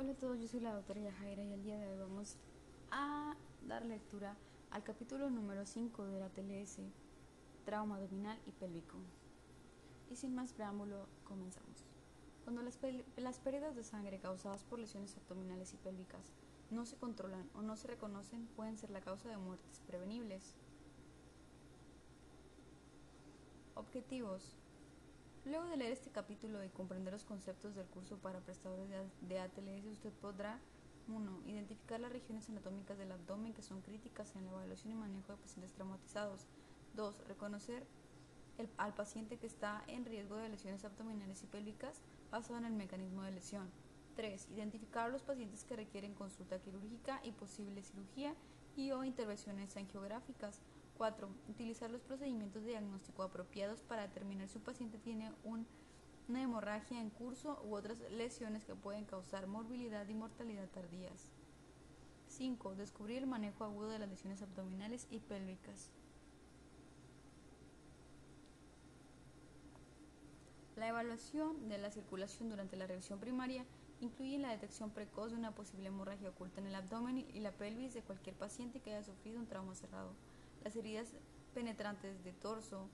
Hola a todos, yo soy la doctora Yajaira y el día de hoy vamos a dar lectura al capítulo número 5 de la TLS, trauma abdominal y pélvico. Y sin más preámbulo, comenzamos. Cuando las, las pérdidas de sangre causadas por lesiones abdominales y pélvicas no se controlan o no se reconocen, pueden ser la causa de muertes prevenibles. Objetivos. Luego de leer este capítulo y comprender los conceptos del curso para prestadores de ATLS, usted podrá 1. Identificar las regiones anatómicas del abdomen que son críticas en la evaluación y manejo de pacientes traumatizados. 2. Reconocer al paciente que está en riesgo de lesiones abdominales y pélvicas basado en el mecanismo de lesión. 3. Identificar los pacientes que requieren consulta quirúrgica y posible cirugía y o intervenciones angiográficas. 4. Utilizar los procedimientos de diagnóstico apropiados para determinar si un paciente tiene una hemorragia en curso u otras lesiones que pueden causar morbilidad y mortalidad tardías. 5. Descubrir el manejo agudo de las lesiones abdominales y pélvicas. La evaluación de la circulación durante la revisión primaria incluye la detección precoz de una posible hemorragia oculta en el abdomen y la pelvis de cualquier paciente que haya sufrido un trauma cerrado. Las heridas penetrantes de torso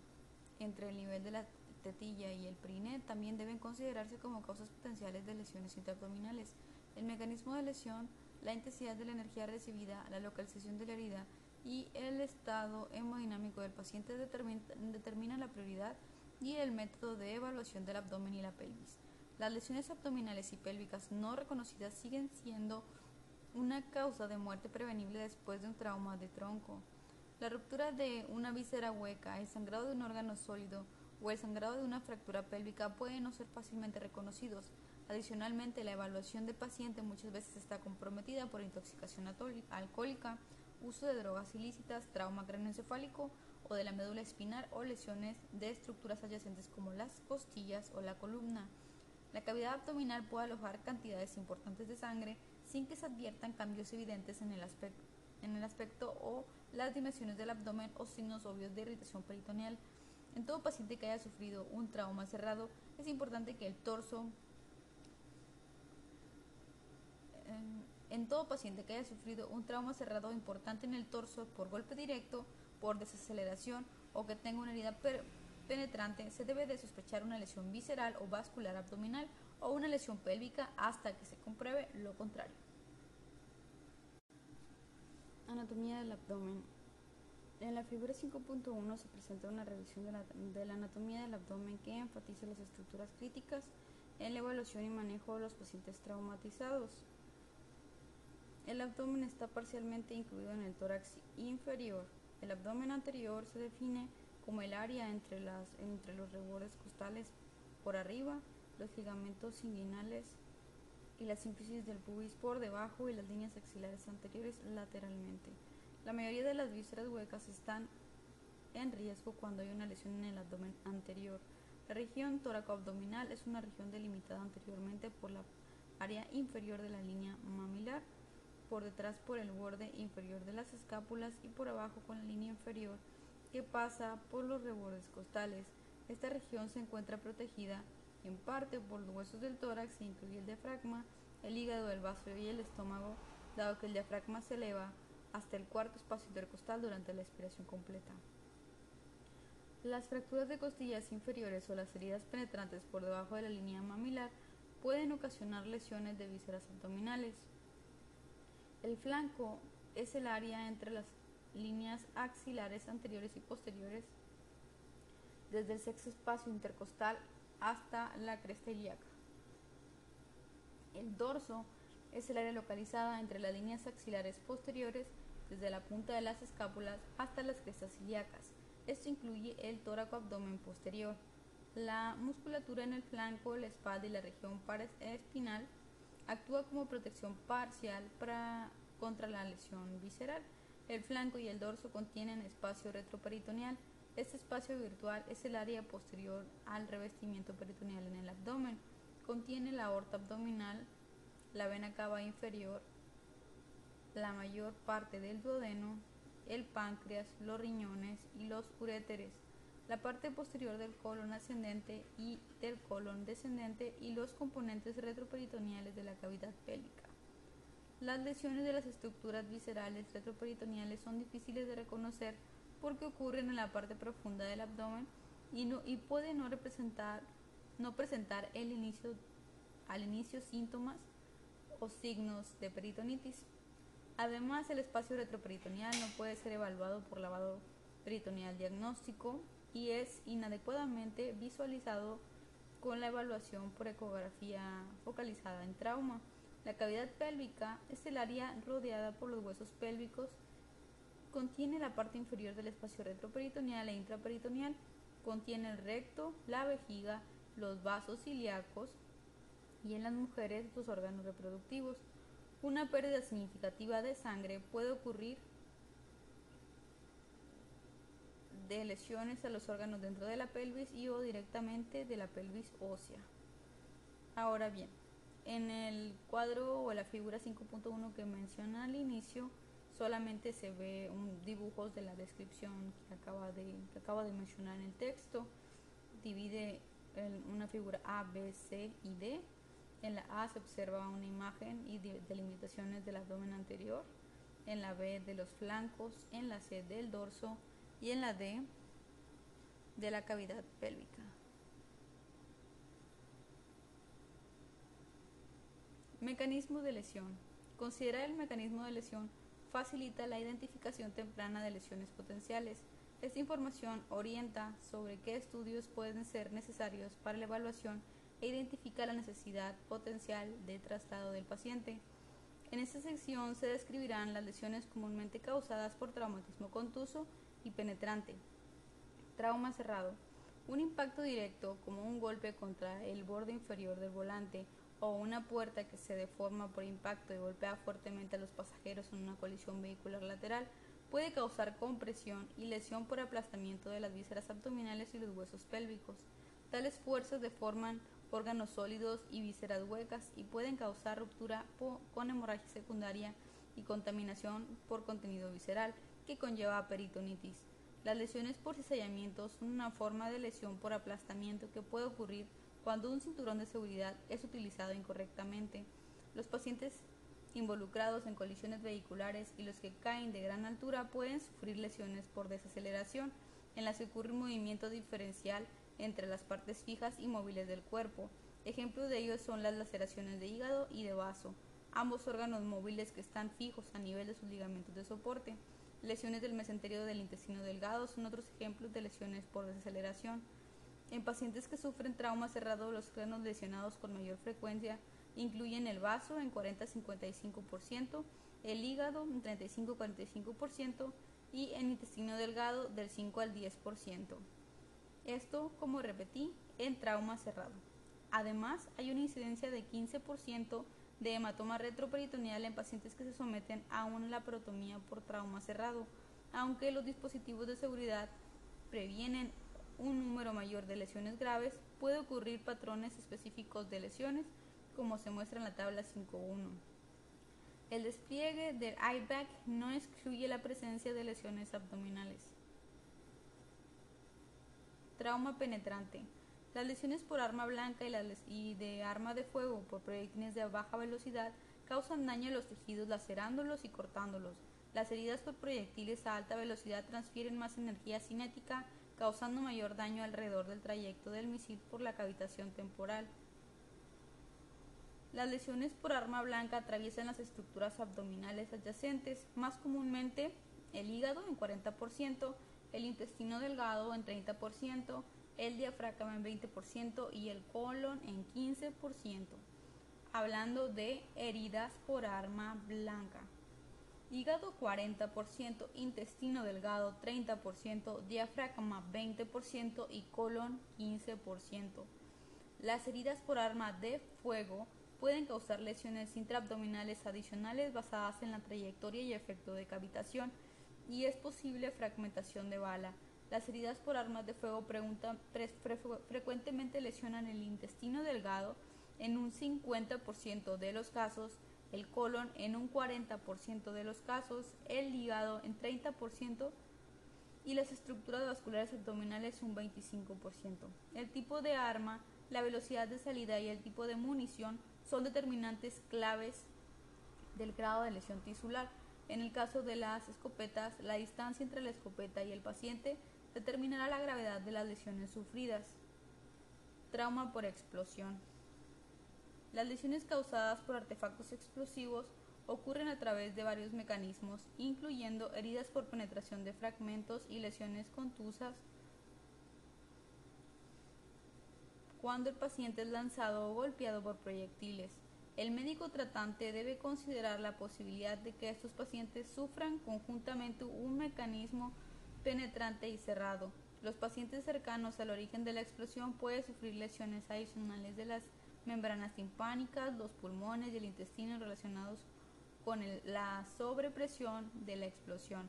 entre el nivel de la tetilla y el prine también deben considerarse como causas potenciales de lesiones intraabdominales. El mecanismo de lesión, la intensidad de la energía recibida, la localización de la herida y el estado hemodinámico del paciente determinan la prioridad y el método de evaluación del abdomen y la pelvis. Las lesiones abdominales y pélvicas no reconocidas siguen siendo una causa de muerte prevenible después de un trauma de tronco. La ruptura de una víscera hueca, el sangrado de un órgano sólido o el sangrado de una fractura pélvica pueden no ser fácilmente reconocidos. Adicionalmente, la evaluación del paciente muchas veces está comprometida por intoxicación alcohólica, uso de drogas ilícitas, trauma craneoencefálico o de la médula espinal o lesiones de estructuras adyacentes como las costillas o la columna. La cavidad abdominal puede alojar cantidades importantes de sangre sin que se adviertan cambios evidentes en el aspecto en el aspecto o las dimensiones del abdomen o signos obvios de irritación peritoneal. En todo paciente que haya sufrido un trauma cerrado, es importante que el torso en todo paciente que haya sufrido un trauma cerrado importante en el torso por golpe directo, por desaceleración o que tenga una herida penetrante, se debe de sospechar una lesión visceral o vascular abdominal o una lesión pélvica hasta que se compruebe lo contrario. Anatomía del abdomen. En la figura 5.1 se presenta una revisión de la, anatomía del abdomen que enfatiza las estructuras críticas en la evaluación y manejo de los pacientes traumatizados. El abdomen está parcialmente incluido en el tórax inferior. El abdomen anterior se define como el área entre, entre los rebordes costales por arriba, los ligamentos inguinales y la sínfisis del pubis por debajo y las líneas axilares anteriores lateralmente. La mayoría de las vísceras huecas están en riesgo cuando hay una lesión en el abdomen anterior. La región toracoabdominal es una región delimitada anteriormente por la área inferior de la línea mamilar, por detrás por el borde inferior de las escápulas y por abajo con la línea inferior que pasa por los rebordes costales. Esta región se encuentra protegida en parte por los huesos del tórax e incluye el diafragma, el hígado, el vaso y el estómago, dado que el diafragma se eleva hasta el cuarto espacio intercostal durante la expiración completa. Las fracturas de costillas inferiores o las heridas penetrantes por debajo de la línea mamilar pueden ocasionar lesiones de vísceras abdominales. El flanco es el área entre las líneas axilares anteriores y posteriores desde el sexto espacio intercostal hasta la cresta ilíaca. El dorso es el área localizada entre las líneas axilares posteriores, desde la punta de las escápulas hasta las crestas ilíacas. Esto incluye el tóraco abdomen posterior. La musculatura en el flanco, la espalda y la región espinal actúa como protección parcial para, contra la lesión visceral. El flanco y el dorso contienen espacio retroperitoneal este espacio virtual es el área posterior al revestimiento peritoneal en el abdomen. Contiene la aorta abdominal, la vena cava inferior, la mayor parte del duodeno, el páncreas, los riñones y los uréteres. la parte posterior del colon ascendente y del colon descendente y los componentes retroperitoneales de la cavidad pélvica. Las lesiones de las estructuras viscerales retroperitoneales son difíciles de reconocer porque ocurren en la parte profunda del abdomen y, no, y pueden no, representar, no presentar el inicio, al inicio síntomas o signos de peritonitis. Además, el espacio retroperitoneal no puede ser evaluado por lavado peritoneal diagnóstico y es inadecuadamente visualizado con la evaluación por ecografía focalizada en trauma. La cavidad pélvica es el área rodeada por los huesos pélvicos, contiene la parte inferior del espacio retroperitoneal e intraperitoneal, contiene el recto, la vejiga, los vasos ilíacos y en las mujeres los órganos reproductivos. Una pérdida significativa de sangre puede ocurrir de lesiones a los órganos dentro de la pelvis y o directamente de la pelvis ósea. Ahora bien, en el cuadro o la figura 5.1 que menciona al inicio, solamente se ve un dibujos de la descripción que acaba de, que acaba de mencionar en el texto. Divide una figura A, B, C y D. En la A se observa una imagen y delimitaciones del abdomen anterior. En la B de los flancos. En la C del dorso y en la D de la cavidad pélvica. Mecanismo de lesión. Considerar el mecanismo de lesión facilita la identificación temprana de lesiones potenciales. Esta información orienta sobre qué estudios pueden ser necesarios para la evaluación e identifica la necesidad potencial de traslado del paciente. En esta sección se describirán las lesiones comúnmente causadas por traumatismo contuso y penetrante. Trauma cerrado. Un impacto directo, como un golpe contra el borde inferior del volante o una puerta que se deforma por impacto y golpea fuertemente a los pasajeros en una colisión vehicular lateral, puede causar compresión y lesión por aplastamiento de las vísceras abdominales y los huesos pélvicos. Tales fuerzas deforman órganos sólidos y vísceras huecas y pueden causar ruptura con hemorragia secundaria y contaminación por contenido visceral, que conlleva peritonitis. Las lesiones por cizallamiento son una forma de lesión por aplastamiento que puede ocurrir cuando un cinturón de seguridad es utilizado incorrectamente. Los pacientes involucrados en colisiones vehiculares y los que caen de gran altura pueden sufrir lesiones por desaceleración en las que ocurre un movimiento diferencial entre las partes fijas y móviles del cuerpo. Ejemplos de ello son las laceraciones de hígado y de vaso, ambos órganos móviles que están fijos a nivel de sus ligamentos de soporte. Lesiones del mesenterio del intestino delgado son otros ejemplos de lesiones por desaceleración. En pacientes que sufren trauma cerrado, los órganos lesionados con mayor frecuencia incluyen el vaso en 40-55%, el hígado en 35-45% y el intestino delgado del 5 al 10%. Esto, como repetí, en trauma cerrado. Además, hay una incidencia de 15% de hematoma retroperitoneal en pacientes que se someten a una laparotomía por trauma cerrado, aunque los dispositivos de seguridad previenen un número mayor de lesiones graves, puede ocurrir patrones específicos de lesiones, como se muestra en la tabla 5.1. El despliegue del IBAC no excluye la presencia de lesiones abdominales. Trauma penetrante. Las lesiones por arma blanca y, de arma de fuego por proyectiles de baja velocidad causan daño a los tejidos lacerándolos y cortándolos. Las heridas por proyectiles a alta velocidad transfieren más energía cinética, causando mayor daño alrededor del trayecto del misil por la cavitación temporal. Las lesiones por arma blanca atraviesan las estructuras abdominales adyacentes, más comúnmente el hígado en 40%, el intestino delgado en 30%, el diafragma en 20% y el colon en 15%, hablando de heridas por arma blanca. Hígado 40%, intestino delgado 30%, diafragma 20% y colon 15%. Las heridas por arma de fuego pueden causar lesiones intraabdominales adicionales basadas en la trayectoria y efecto de cavitación y es posible fragmentación de bala. Las heridas por armas de fuego frecuentemente lesionan el intestino delgado en un 50% de los casos, el colon en un 40% de los casos, el hígado en 30% y las estructuras vasculares abdominales un 25%. El tipo de arma, la velocidad de salida y el tipo de munición son determinantes claves del grado de lesión tisular. En el caso de las escopetas, la distancia entre la escopeta y el paciente determinará la gravedad de las lesiones sufridas. Trauma por explosión. Las lesiones causadas por artefactos explosivos ocurren a través de varios mecanismos, incluyendo heridas por penetración de fragmentos y lesiones contusas cuando el paciente es lanzado o golpeado por proyectiles. El médico tratante debe considerar la posibilidad de que estos pacientes sufran conjuntamente un mecanismo penetrante y cerrado. Los pacientes cercanos al origen de la explosión pueden sufrir lesiones adicionales de las membranas timpánicas, los pulmones y el intestino relacionados con la sobrepresión de la explosión.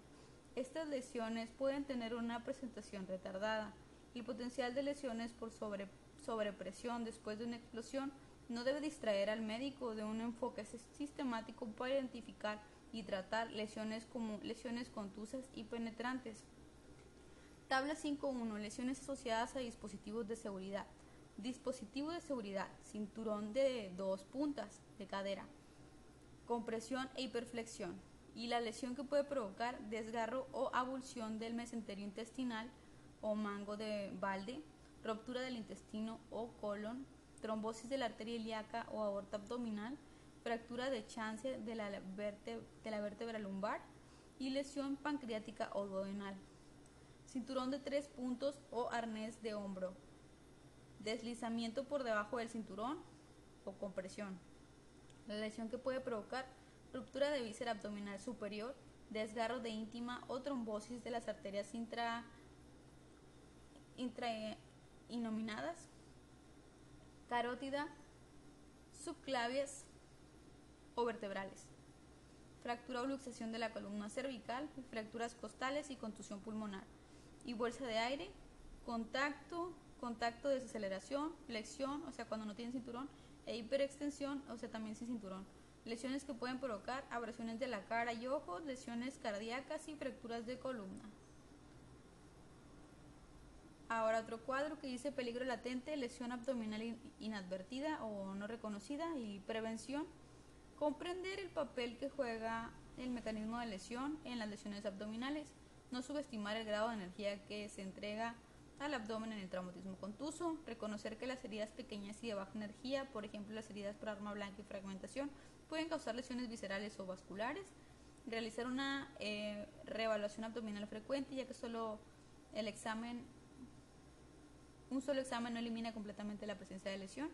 Estas lesiones pueden tener una presentación retardada. El potencial de lesiones por sobrepresión después de una explosión no debe distraer al médico de un enfoque sistemático para identificar y tratar lesiones como lesiones contusas y penetrantes. Tabla 5.1. Lesiones asociadas a dispositivos de seguridad. Dispositivo de seguridad. Cinturón de dos puntas de cadera compresión e hiperflexión, y la lesión que puede provocar desgarro o abulsión del mesenterio intestinal o mango de balde, ruptura del intestino o colon, trombosis de la arteria ilíaca o aorta abdominal, fractura de chance de la, vértebra lumbar y lesión pancreática o duodenal. Cinturón de tres puntos o arnés de hombro. Deslizamiento por debajo del cinturón o compresión. La lesión que puede provocar ruptura de víscera abdominal superior, desgarro de íntima o trombosis de las arterias intra, intrainominadas, carótida, subclavias o vertebrales, fractura o luxación de la columna cervical, fracturas costales y contusión pulmonar, y bolsa de aire, contacto, contacto de desaceleración, flexión, o sea, cuando no tiene cinturón, e hiperextensión, o sea, también sin cinturón. Lesiones que pueden provocar abrasiones de la cara y ojos, lesiones cardíacas y fracturas de columna. Ahora otro cuadro que dice peligro latente, lesión abdominal inadvertida o no reconocida y prevención. Comprender el papel que juega el mecanismo de lesión en las lesiones abdominales. No subestimar el grado de energía que se entrega al abdomen en el traumatismo contuso, reconocer que las heridas pequeñas y de baja energía, por ejemplo las heridas por arma blanca y fragmentación, pueden causar lesiones viscerales o vasculares, realizar una eh, reevaluación abdominal frecuente, ya que solo el examen, un solo examen no elimina completamente la presencia de lesión.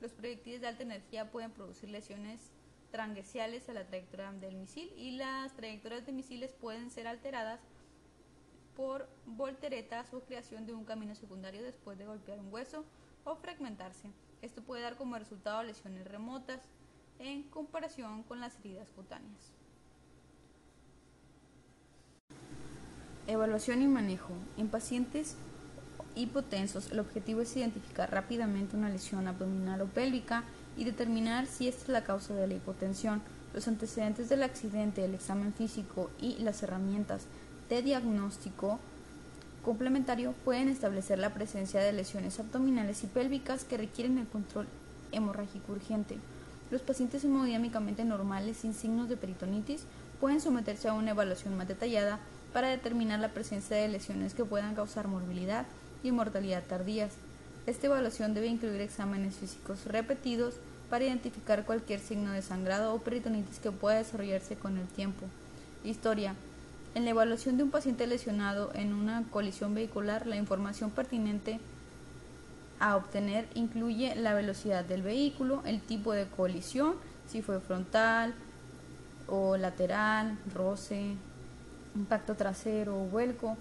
Los proyectiles de alta energía pueden producir lesiones transgesiales a la trayectoria del misil y las trayectorias de misiles pueden ser alteradas por volteretas o creación de un camino secundario después de golpear un hueso o fragmentarse. Esto puede dar como resultado lesiones remotas en comparación con las heridas cutáneas. Evaluación y manejo. En pacientes hipotensos, el objetivo es identificar rápidamente una lesión abdominal o pélvica y determinar si esta es la causa de la hipotensión. Los antecedentes del accidente, el examen físico y las herramientas de diagnóstico complementario pueden establecer la presencia de lesiones abdominales y pélvicas que requieren el control hemorrágico urgente. Los pacientes hemodinámicamente normales sin signos de peritonitis pueden someterse a una evaluación más detallada para determinar la presencia de lesiones que puedan causar morbilidad y mortalidad tardías. Esta evaluación debe incluir exámenes físicos repetidos para identificar cualquier signo de sangrado o peritonitis que pueda desarrollarse con el tiempo. Historia. En la evaluación de un paciente lesionado en una colisión vehicular, la información pertinente a obtener incluye la velocidad del vehículo, el tipo de colisión, si fue frontal o lateral, roce, impacto trasero o vuelco,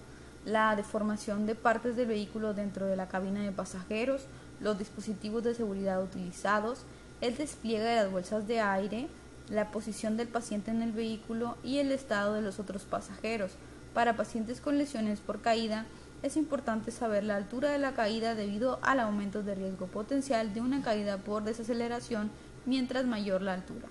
la deformación de partes del vehículo dentro de la cabina de pasajeros, los dispositivos de seguridad utilizados, el despliegue de las bolsas de aire, la posición del paciente en el vehículo y el estado de los otros pasajeros. Para pacientes con lesiones por caída, es importante saber la altura de la caída debido al aumento de riesgo potencial de una caída por desaceleración mientras mayor la altura.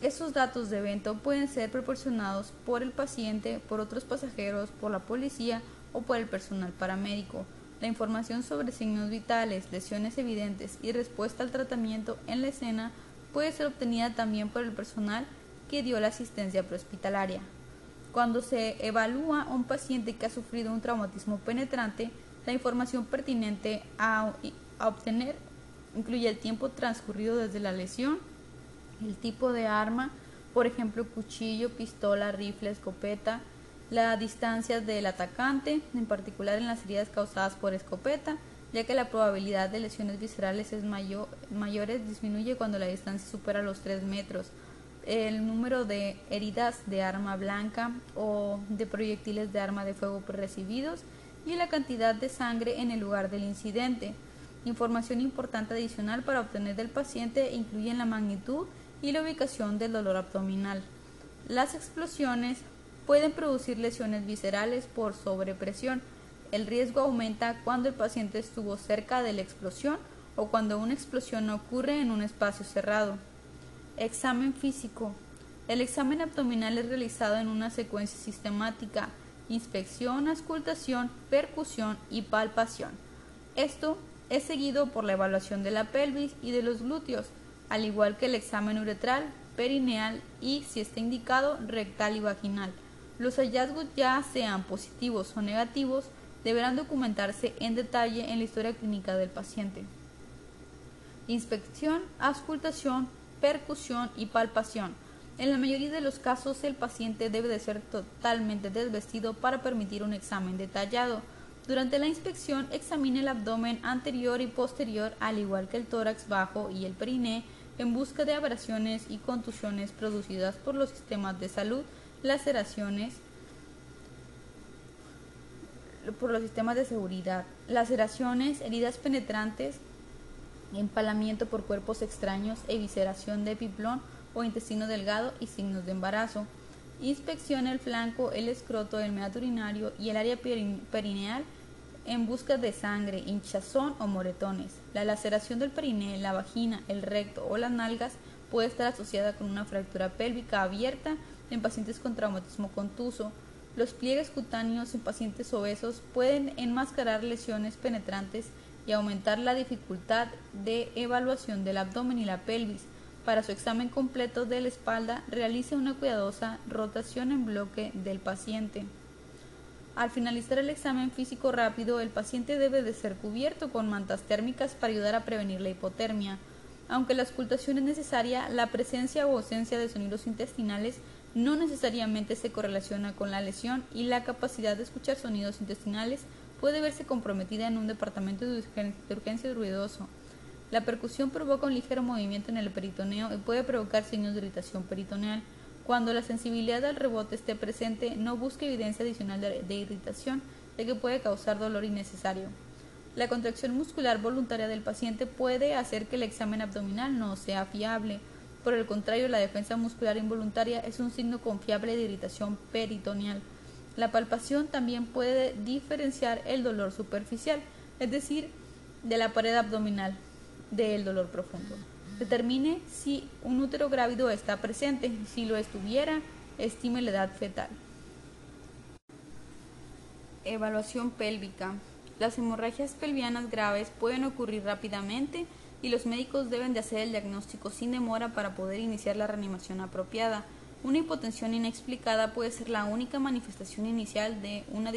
Estos datos de evento pueden ser proporcionados por el paciente, por otros pasajeros, por la policía o por el personal paramédico. La información sobre signos vitales, lesiones evidentes y respuesta al tratamiento en la escena puede ser obtenida también por el personal que dio la asistencia prehospitalaria. Cuando se evalúa a un paciente que ha sufrido un traumatismo penetrante, la información pertinente a, obtener incluye el tiempo transcurrido desde la lesión, el tipo de arma, por ejemplo, cuchillo, pistola, rifle, escopeta, la distancia del atacante, en particular en las heridas causadas por escopeta, ya que la probabilidad de lesiones viscerales es mayor, mayores disminuye cuando la distancia supera los 3 metros el número de heridas de arma blanca o de proyectiles de arma de fuego recibidos y la cantidad de sangre en el lugar del incidente. Información importante adicional para obtener del paciente incluyen la magnitud y la ubicación del dolor abdominal. Las explosiones pueden producir lesiones viscerales por sobrepresión. El riesgo aumenta cuando el paciente estuvo cerca de la explosión o cuando una explosión ocurre en un espacio cerrado. Examen físico. El examen abdominal es realizado en una secuencia sistemática, inspección, auscultación, percusión y palpación. Esto es seguido por la evaluación de la pelvis y de los glúteos, al igual que el examen uretral, perineal y, si está indicado, rectal y vaginal. Los hallazgos, ya sean positivos o negativos, deberán documentarse en detalle en la historia clínica del paciente. Inspección, auscultación, percusión y palpación. En la mayoría de los casos el paciente debe de ser totalmente desvestido para permitir un examen detallado. Durante la inspección examine el abdomen anterior y posterior al igual que el tórax bajo y el periné en busca de abrasiones y contusiones producidas por los sistemas de salud, laceraciones, por los sistemas de seguridad, laceraciones, heridas penetrantes, empalamiento por cuerpos extraños, evisceración de piplón o intestino delgado y signos de embarazo. Inspecciona el flanco, el escroto, el meato urinario y el área perineal en busca de sangre, hinchazón o moretones. La laceración del periné, la vagina, el recto o las nalgas puede estar asociada con una fractura pélvica abierta en pacientes con traumatismo contuso. Los pliegues cutáneos en pacientes obesos pueden enmascarar lesiones penetrantes y aumentar la dificultad de evaluación del abdomen y la pelvis. Para su examen completo de la espalda, realice una cuidadosa rotación en bloque del paciente. Al finalizar el examen físico rápido, el paciente debe de ser cubierto con mantas térmicas para ayudar a prevenir la hipotermia. Aunque la auscultación es necesaria, la presencia o ausencia de sonidos intestinales no necesariamente se correlaciona con la lesión y la capacidad de escuchar sonidos intestinales puede verse comprometida en un departamento de urgencia ruidoso. La percusión provoca un ligero movimiento en el peritoneo y puede provocar signos de irritación peritoneal. Cuando la sensibilidad al rebote esté presente, no busque evidencia adicional de, irritación, ya que puede causar dolor innecesario. La contracción muscular voluntaria del paciente puede hacer que el examen abdominal no sea fiable. Por el contrario, la defensa muscular involuntaria es un signo confiable de irritación peritoneal. La palpación también puede diferenciar el dolor superficial, es decir, de la pared abdominal, del dolor profundo. Determine si un útero grávido está presente. Si lo estuviera, estime la edad fetal. Evaluación pélvica. Las hemorragias pelvianas graves pueden ocurrir rápidamente y los médicos deben de hacer el diagnóstico sin demora para poder iniciar la reanimación apropiada. Una hipotensión inexplicada puede ser la única manifestación inicial de una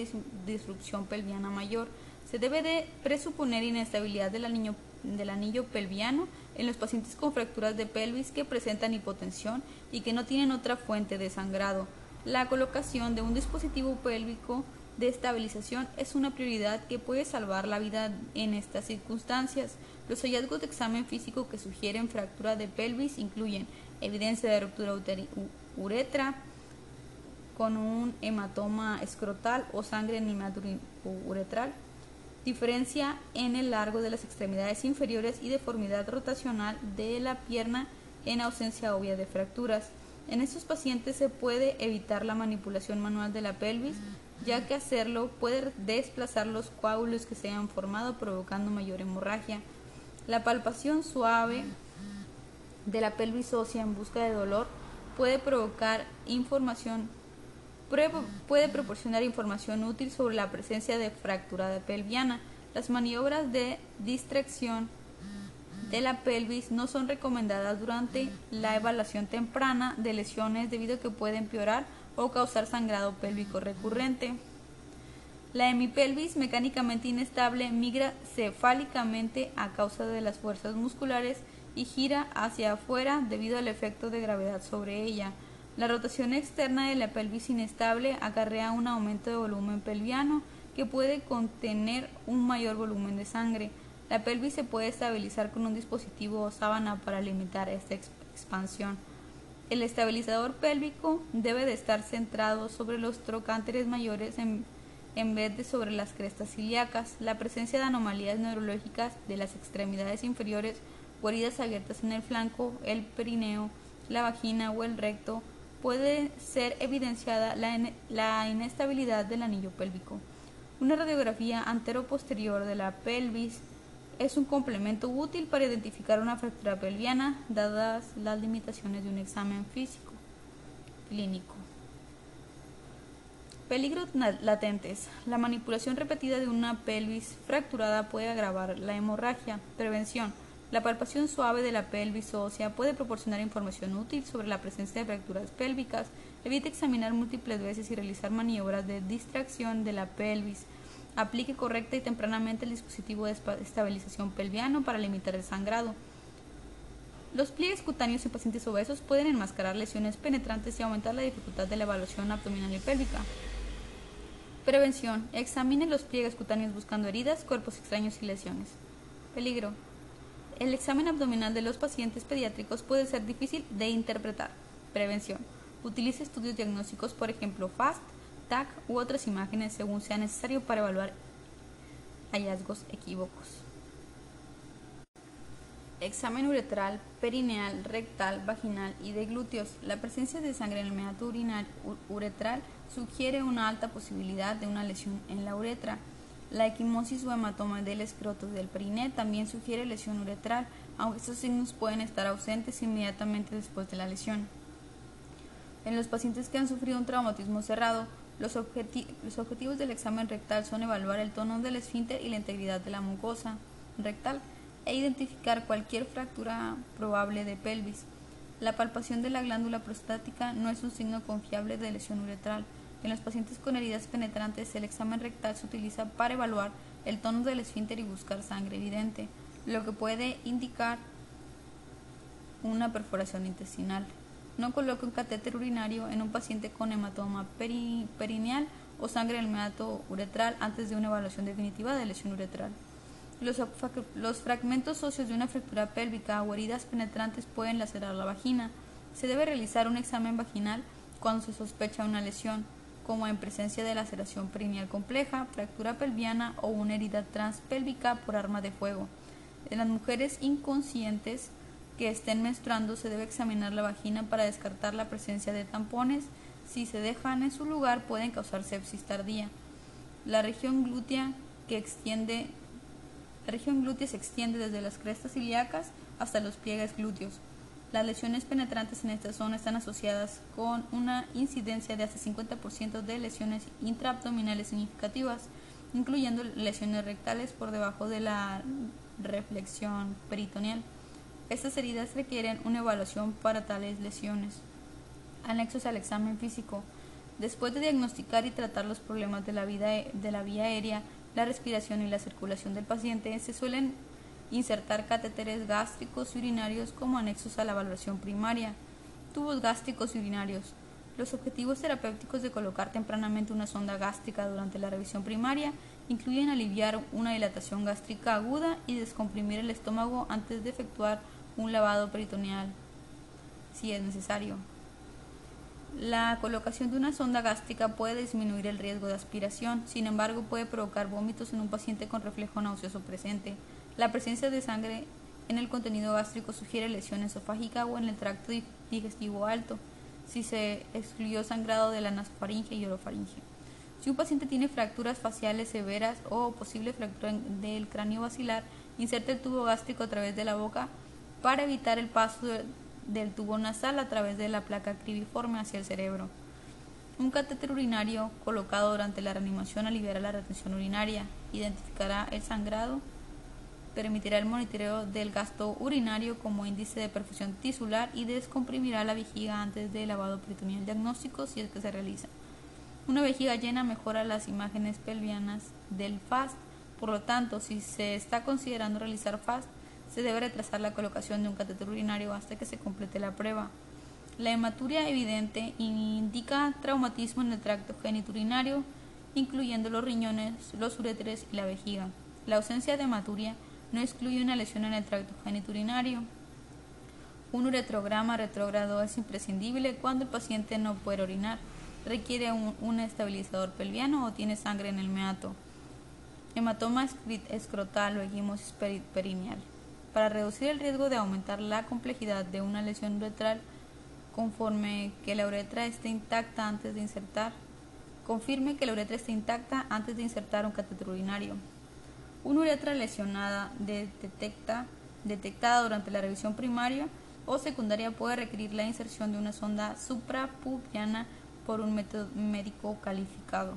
disrupción pelviana mayor. Se debe de presuponer inestabilidad del anillo, del anillo pelviano en los pacientes con fracturas de pelvis que presentan hipotensión y que no tienen otra fuente de sangrado. La colocación de un dispositivo pélvico de estabilización es una prioridad que puede salvar la vida en estas circunstancias. Los hallazgos de examen físico que sugieren fractura de pelvis incluyen evidencia de ruptura uretra con un hematoma escrotal o sangre uretral, diferencia en el largo de las extremidades inferiores y deformidad rotacional de la pierna en ausencia obvia de fracturas. En estos pacientes se puede evitar la manipulación manual de la pelvis, ya que hacerlo puede desplazar los coágulos que se han formado provocando mayor hemorragia. La palpación suave de la pelvis ósea en busca de dolor puede provocar información puede proporcionar información útil sobre la presencia de fractura pelviana. Las maniobras de distracción de la pelvis no son recomendadas durante la evaluación temprana de lesiones debido a que pueden empeorar o causar sangrado pélvico recurrente. La hemipelvis mecánicamente inestable migra cefálicamente a causa de las fuerzas musculares y gira hacia afuera debido al efecto de gravedad sobre ella. La rotación externa de la pelvis inestable acarrea un aumento de volumen pelviano que puede contener un mayor volumen de sangre. La pelvis se puede estabilizar con un dispositivo o sábana para limitar esta expansión. El estabilizador pélvico debe de estar centrado sobre los trocánteres mayores en, en vez de sobre las crestas ilíacas. La presencia de anomalías neurológicas de las extremidades inferiores o heridas abiertas en el flanco, el perineo, la vagina o el recto puede ser evidenciada la, la inestabilidad del anillo pélvico. Una radiografía antero-posterior de la pelvis es un complemento útil para identificar una fractura pelviana, dadas las limitaciones de un examen físico clínico. Peligros latentes. La manipulación repetida de una pelvis fracturada puede agravar la hemorragia. Prevención. La palpación suave de la pelvis ósea puede proporcionar información útil sobre la presencia de fracturas pélvicas. Evite examinar múltiples veces y realizar maniobras de distracción de la pelvis Aplique correcta y tempranamente el dispositivo de estabilización pelviano para limitar el sangrado. Los pliegues cutáneos en pacientes obesos pueden enmascarar lesiones penetrantes y aumentar la dificultad de la evaluación abdominal y pélvica. Prevención. Examine los pliegues cutáneos buscando heridas, cuerpos extraños y lesiones. Peligro. El examen abdominal de los pacientes pediátricos puede ser difícil de interpretar. Prevención. Utilice estudios diagnósticos, por ejemplo, FAST, TAC u otras imágenes según sea necesario para evaluar hallazgos equívocos. Examen uretral, perineal, rectal, vaginal y de glúteos. La presencia de sangre en el meato uretral sugiere una alta posibilidad de una lesión en la uretra. La equimosis o hematoma del escroto del periné también sugiere lesión uretral, aunque estos signos pueden estar ausentes inmediatamente después de la lesión. En los pacientes que han sufrido un traumatismo cerrado, los, objetivos del examen rectal son evaluar el tono del esfínter y la integridad de la mucosa rectal e identificar cualquier fractura probable de pelvis. La palpación de la glándula prostática no es un signo confiable de lesión uretral. En los pacientes con heridas penetrantes, el examen rectal se utiliza para evaluar el tono del esfínter y buscar sangre evidente, lo que puede indicar una perforación intestinal. No coloque un catéter urinario en un paciente con hematoma perineal o sangre en el meato uretral antes de una evaluación definitiva de lesión uretral. Los, fragmentos óseos de una fractura pélvica o heridas penetrantes pueden lacerar la vagina. Se debe realizar un examen vaginal cuando se sospecha una lesión, como en presencia de laceración perineal compleja, fractura pelviana o una herida transpélvica por arma de fuego. En las mujeres inconscientes, que estén menstruando se debe examinar la vagina para descartar la presencia de tampones. Si se dejan en su lugar pueden causar sepsis tardía. La región glútea que extiende la región glútea se extiende desde las crestas ilíacas hasta los pliegues glúteos. Las lesiones penetrantes en esta zona están asociadas con una incidencia de hasta 50% de lesiones intraabdominales significativas, incluyendo lesiones rectales por debajo de la reflexión peritoneal. Estas heridas requieren una evaluación para tales lesiones. Anexos al examen físico. Después de diagnosticar y tratar los problemas de la, vida, de la vía aérea, la respiración y la circulación del paciente, se suelen insertar catéteres gástricos y urinarios como anexos a la evaluación primaria. Tubos gástricos y urinarios. Los objetivos terapéuticos de colocar tempranamente una sonda gástrica durante la revisión primaria incluyen aliviar una dilatación gástrica aguda y descomprimir el estómago antes de efectuar un lavado peritoneal si es necesario. La colocación de una sonda gástrica puede disminuir el riesgo de aspiración, sin embargo puede provocar vómitos en un paciente con reflejo nauseoso presente. La presencia de sangre en el contenido gástrico sugiere lesión esofágica o en el tracto digestivo alto, si se excluyó sangrado de la nasofaringe y orofaringe. Si un paciente tiene fracturas faciales severas o posible fractura del cráneo basilar, inserte el tubo gástrico a través de la boca para evitar el paso del tubo nasal a través de la placa cribiforme hacia el cerebro. Un catéter urinario colocado durante la reanimación aliviará la retención urinaria, identificará el sangrado, permitirá el monitoreo del gasto urinario como índice de perfusión tisular y descomprimirá la vejiga antes del lavado peritoneal diagnóstico si es que se realiza. Una vejiga llena mejora las imágenes pelvianas del FAST, por lo tanto, si se está considerando realizar FAST, se debe retrasar la colocación de un catéter urinario hasta que se complete la prueba. La hematuria evidente indica traumatismo en el tracto geniturinario, incluyendo los riñones, los uréteres y la vejiga. La ausencia de hematuria no excluye una lesión en el tracto geniturinario. Un uretrograma retrógrado es imprescindible cuando el paciente no puede orinar, requiere un, estabilizador pelviano o tiene sangre en el meato. Hematoma escrotal o equimosis perineal. Para reducir el riesgo de aumentar la complejidad de una lesión uretral, conforme que la uretra esté intacta antes de insertar. Confirme que la uretra esté intacta antes de insertar un catéter urinario. Una uretra lesionada detecta, detectada durante la revisión primaria o secundaria puede requerir la inserción de una sonda suprapubiana por un método médico calificado.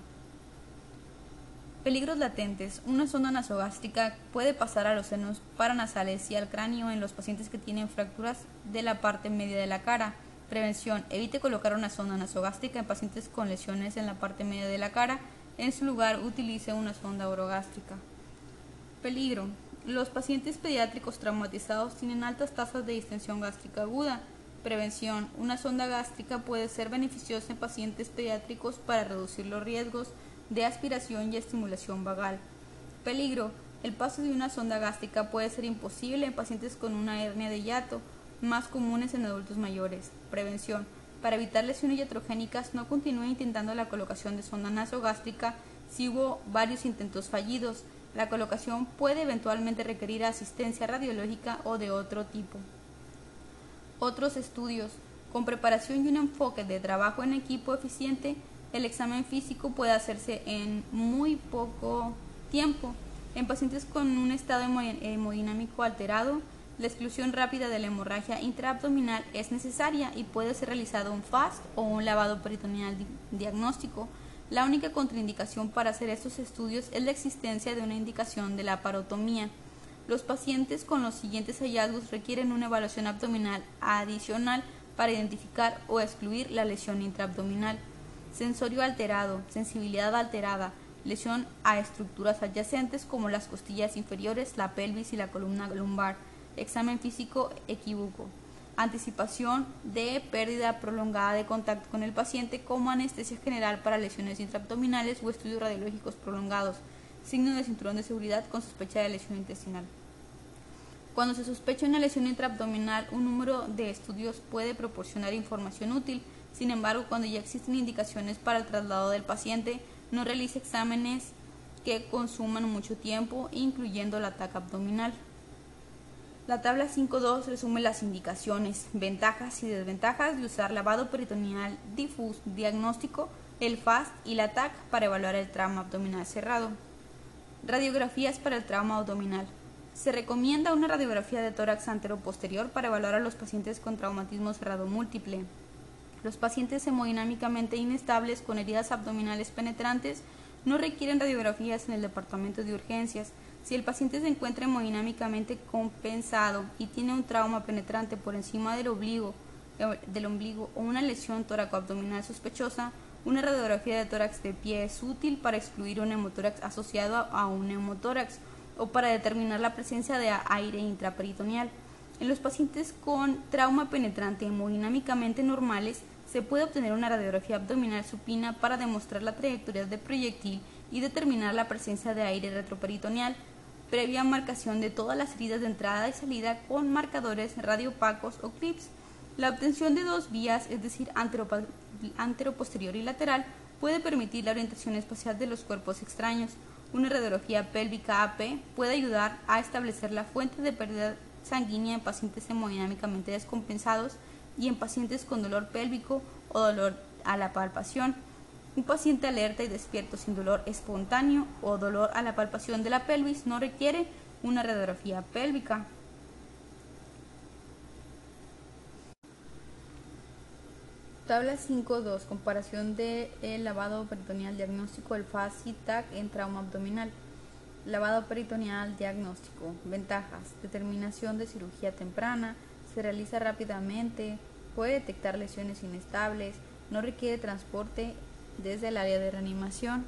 Peligros latentes. Una sonda nasogástrica puede pasar a los senos paranasales y al cráneo en los pacientes que tienen fracturas de la parte media de la cara Prevención. Evite colocar una sonda nasogástrica en pacientes con lesiones en la parte media de la cara. En su lugar, utilice una sonda orogástrica. Peligro. Los pacientes pediátricos traumatizados tienen altas tasas de distensión gástrica aguda. Prevención. Una sonda gástrica puede ser beneficiosa en pacientes pediátricos para reducir los riesgos de aspiración y estimulación vagal. Peligro. El paso de una sonda gástrica puede ser imposible en pacientes con una hernia de hiato más comunes en adultos mayores. Prevención. Para evitar lesiones iatrogénicas, no continúe intentando la colocación de sonda nasogástrica si hubo varios intentos fallidos. La colocación puede eventualmente requerir asistencia radiológica o de otro tipo. Otros estudios. Con preparación y un enfoque de trabajo en equipo eficiente, el examen físico puede hacerse en muy poco tiempo. En pacientes con un estado hemodinámico alterado, la exclusión rápida de la hemorragia intraabdominal es necesaria y puede ser realizado un FAST o un lavado peritoneal diagnóstico. La única contraindicación para hacer estos estudios es la existencia de una indicación de la parotomía. Los pacientes con los siguientes hallazgos requieren una evaluación abdominal adicional para identificar o excluir la lesión intraabdominal. Sensorio alterado, sensibilidad alterada, lesión a estructuras adyacentes como las costillas inferiores, la pelvis y la columna lumbar examen físico equívoco, anticipación de pérdida prolongada de contacto con el paciente como anestesia general para lesiones intraabdominales o estudios radiológicos prolongados, signo de cinturón de seguridad con sospecha de lesión intestinal. Cuando se sospecha una lesión intraabdominal, un número de estudios puede proporcionar información útil. Sin embargo, cuando ya existen indicaciones para el traslado del paciente, no realice exámenes que consuman mucho tiempo, incluyendo la ataque abdominal. La tabla 5.2 resume las indicaciones, ventajas y desventajas de usar lavado peritoneal difuso diagnóstico, el FAST y la TAC para evaluar el trauma abdominal cerrado. Radiografías para el trauma abdominal. Se recomienda una radiografía de tórax antero-posterior para evaluar a los pacientes con traumatismo cerrado múltiple. Los pacientes hemodinámicamente inestables con heridas abdominales penetrantes no requieren radiografías en el departamento de urgencias, si el paciente se encuentra hemodinámicamente compensado y tiene un trauma penetrante por encima del ombligo, eh, del ombligo o una lesión toracoabdominal sospechosa, una radiografía de tórax de pie es útil para excluir un hemotórax asociado a un neumotórax o para determinar la presencia de aire intraperitoneal. En los pacientes con trauma penetrante hemodinámicamente normales, se puede obtener una radiografía abdominal supina para demostrar la trayectoria de proyectil y determinar la presencia de aire retroperitoneal previa marcación de todas las heridas de entrada y salida con marcadores radiopacos o clips. La obtención de dos vías, es decir, antero-posterior y lateral, puede permitir la orientación espacial de los cuerpos extraños. Una radiología pélvica AP puede ayudar a establecer la fuente de pérdida sanguínea en pacientes hemodinámicamente descompensados y en pacientes con dolor pélvico o dolor a la palpación. Un paciente alerta y despierto sin dolor espontáneo o dolor a la palpación de la pelvis no requiere una radiografía pélvica. Tabla 5.2. Comparación del lavado peritoneal diagnóstico del FAS y TAC en trauma abdominal. Lavado peritoneal diagnóstico. Ventajas. Determinación de cirugía temprana. Se realiza rápidamente. Puede detectar lesiones inestables. No requiere transporte desde el área de reanimación.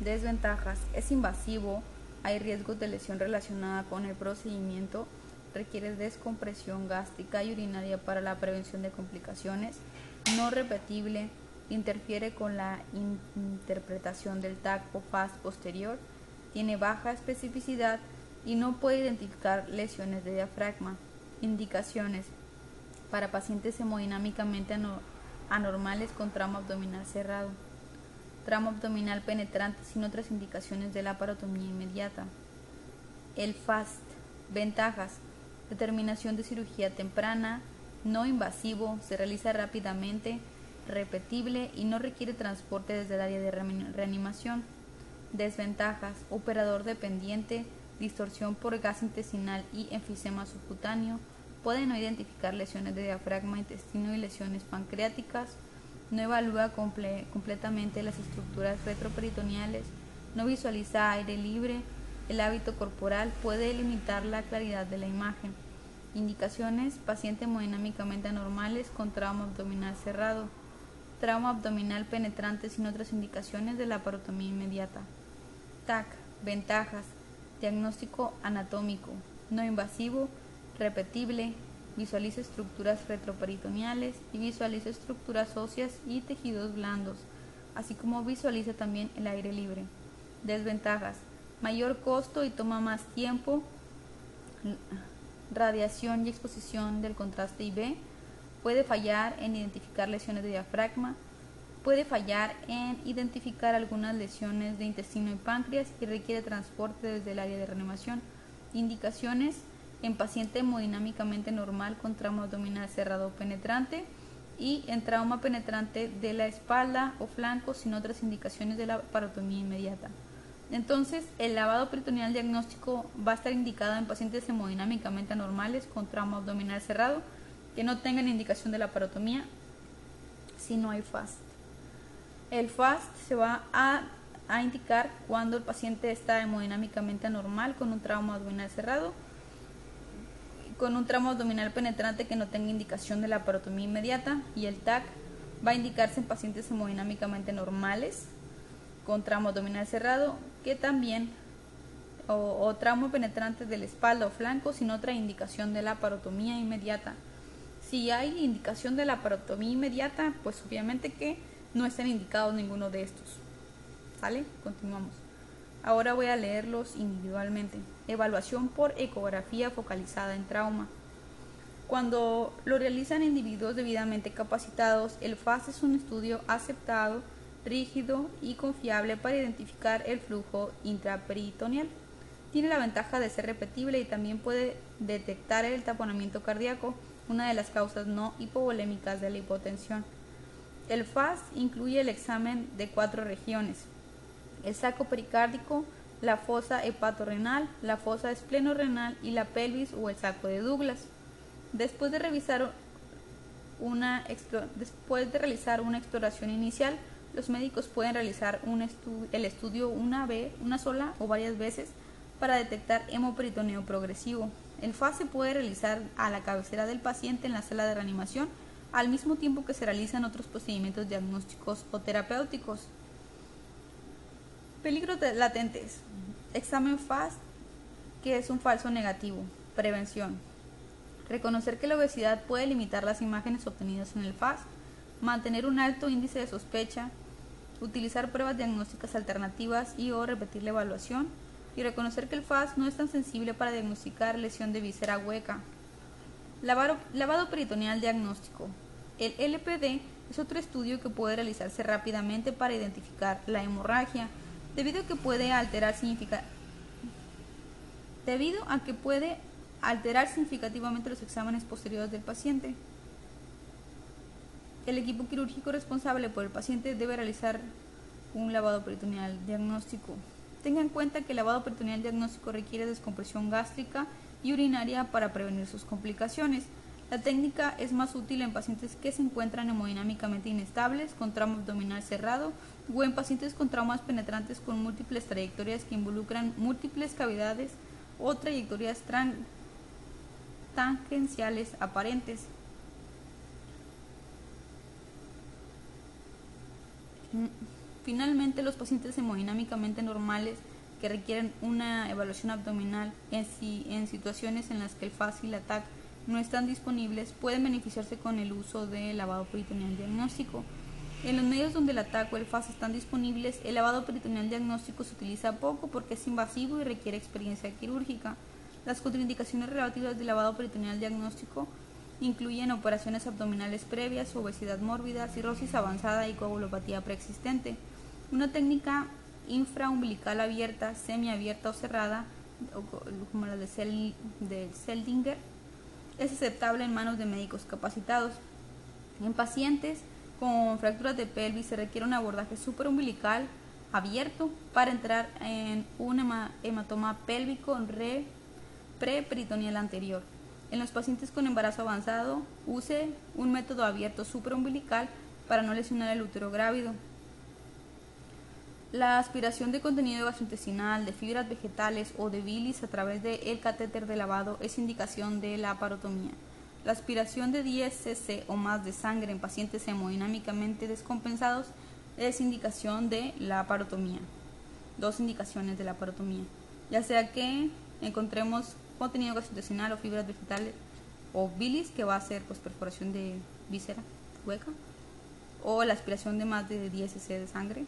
Desventajas. Es invasivo. Hay riesgos de lesión relacionada con el procedimiento. Requiere descompresión gástrica y urinaria para la prevención de complicaciones no repetible, interfiere con la interpretación del TAC o FAS posterior, tiene baja especificidad y no puede identificar lesiones de diafragma. Indicaciones para pacientes hemodinámicamente anormales con trauma abdominal cerrado, trauma abdominal penetrante sin otras indicaciones de la parotomía inmediata. El FAST. Ventajas. Determinación de cirugía temprana, no invasivo, se realiza rápidamente, repetible y no requiere transporte desde el área de reanimación. Desventajas, operador dependiente, distorsión por gas intestinal y enfisema subcutáneo, puede no identificar lesiones de diafragma, intestino y lesiones pancreáticas, no evalúa completamente las estructuras retroperitoneales, no visualiza aire libre, el hábito corporal puede limitar la claridad de la imagen. Indicaciones, paciente hemodinámicamente anormales con trauma abdominal cerrado, trauma abdominal penetrante sin otras indicaciones de la parotomía inmediata. TAC, ventajas, diagnóstico anatómico, no invasivo, repetible, visualiza estructuras retroperitoneales y visualiza estructuras óseas y tejidos blandos, así como visualiza también el aire libre. Desventajas, mayor costo y toma más tiempo radiación y exposición del contraste IV, puede fallar en identificar lesiones de diafragma, puede fallar en identificar algunas lesiones de intestino y páncreas y requiere transporte desde el área de reanimación. Indicaciones en paciente hemodinámicamente normal con trauma abdominal cerrado penetrante y en trauma penetrante de la espalda o flanco sin otras indicaciones de la parotomía inmediata. Entonces, el lavado peritoneal diagnóstico va a estar indicado en pacientes hemodinámicamente anormales con trauma abdominal cerrado que no tengan indicación de la parotomía si no hay FAST. El FAST se va a, a indicar cuando el paciente está hemodinámicamente anormal con un trauma abdominal cerrado, con un trauma abdominal penetrante que no tenga indicación de la parotomía inmediata y el TAC va a indicarse en pacientes hemodinámicamente normales con trauma abdominal cerrado que también o, o trauma penetrante de la espalda o flanco sin otra indicación de la parotomía inmediata. Si hay indicación de la parotomía inmediata, pues obviamente que no están indicados ninguno de estos. ¿Sale? Continuamos. Ahora voy a leerlos individualmente. Evaluación por ecografía focalizada en trauma. Cuando lo realizan individuos debidamente capacitados, el FAS es un estudio aceptado rígido y confiable para identificar el flujo intraperitoneal. Tiene la ventaja de ser repetible y también puede detectar el taponamiento cardíaco, una de las causas no hipovolémicas de la hipotensión. El FAS incluye el examen de cuatro regiones: el saco pericárdico, la fosa hepatorrenal, la fosa esplenorrenal y la pelvis o el saco de Douglas. Después de revisar una después de realizar una exploración inicial, los médicos pueden realizar el estudio una vez, una sola o varias veces para detectar hemoperitoneo progresivo. El FAS se puede realizar a la cabecera del paciente en la sala de reanimación al mismo tiempo que se realizan otros procedimientos diagnósticos o terapéuticos. Peligros latentes. Examen FAS, que es un falso negativo. Prevención. Reconocer que la obesidad puede limitar las imágenes obtenidas en el FAS mantener un alto índice de sospecha, utilizar pruebas diagnósticas alternativas y o repetir la evaluación y reconocer que el FAS no es tan sensible para diagnosticar lesión de víscera hueca. lavado peritoneal diagnóstico. El LPD es otro estudio que puede realizarse rápidamente para identificar la hemorragia, debido a que puede alterar significativamente los exámenes posteriores del paciente. El equipo quirúrgico responsable por el paciente debe realizar un lavado peritoneal diagnóstico. Tenga en cuenta que el lavado peritoneal diagnóstico requiere descompresión gástrica y urinaria para prevenir sus complicaciones. La técnica es más útil en pacientes que se encuentran hemodinámicamente inestables, con trauma abdominal cerrado, o en pacientes con traumas penetrantes con múltiples trayectorias que involucran múltiples cavidades o trayectorias tangenciales aparentes. Finalmente, los pacientes hemodinámicamente normales que requieren una evaluación abdominal en, en situaciones en las que el fácil ataque no están disponibles, pueden beneficiarse con el uso de lavado peritoneal diagnóstico. En los medios donde el ataque o el FAS están disponibles, el lavado peritoneal diagnóstico se utiliza poco porque es invasivo y requiere experiencia quirúrgica. Las contraindicaciones relativas del lavado peritoneal diagnóstico incluyen operaciones abdominales previas, obesidad mórbida, cirrosis avanzada y coagulopatía preexistente. Una técnica infraumbilical abierta, semiabierta o cerrada, como la de, Seldinger, es aceptable en manos de médicos capacitados. En pacientes con fracturas de pelvis se requiere un abordaje supraumbilical abierto para entrar en un hematoma pélvico re preperitoneal anterior. En los pacientes con embarazo avanzado, use un método abierto supraumbilical para no lesionar el útero grávido. La aspiración de contenido gastrointestinal, de fibras vegetales o de bilis a través del catéter de lavado es indicación de la parotomía. La aspiración de 10 cc o más de sangre en pacientes hemodinámicamente descompensados es indicación de la parotomía. Dos indicaciones de la parotomía. Ya sea que encontremos contenido gastrointestinal o fibras vegetales o bilis, que va a ser pues, perforación de víscera hueca, o la aspiración de más de 10 cc de sangre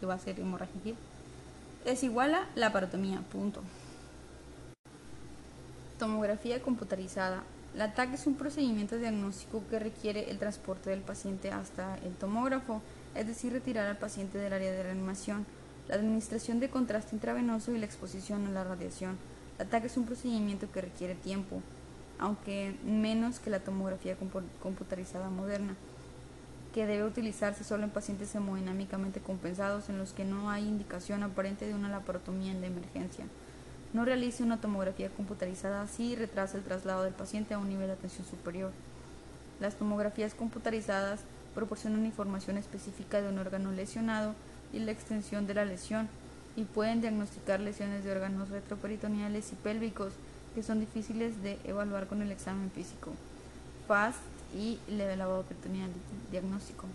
que va a ser hemorragia es igual a la parotomía, punto. Tomografía computarizada. La TAC es un procedimiento diagnóstico que requiere el transporte del paciente hasta el tomógrafo, es decir, retirar al paciente del área de reanimación, la administración de contraste intravenoso y la exposición a la radiación. La TAC es un procedimiento que requiere tiempo, aunque menos que la tomografía computarizada moderna que debe utilizarse solo en pacientes hemodinámicamente compensados en los que no hay indicación aparente de una laparotomía la emergencia. No realice una tomografía computarizada si retrasa el traslado del paciente a un nivel de atención superior. Las tomografías computarizadas proporcionan información específica de un órgano lesionado y la extensión de la lesión y pueden diagnosticar lesiones de órganos retroperitoneales y pélvicos que son difíciles de evaluar con el examen físico. FAST y el lavado peritoneal diagnóstico.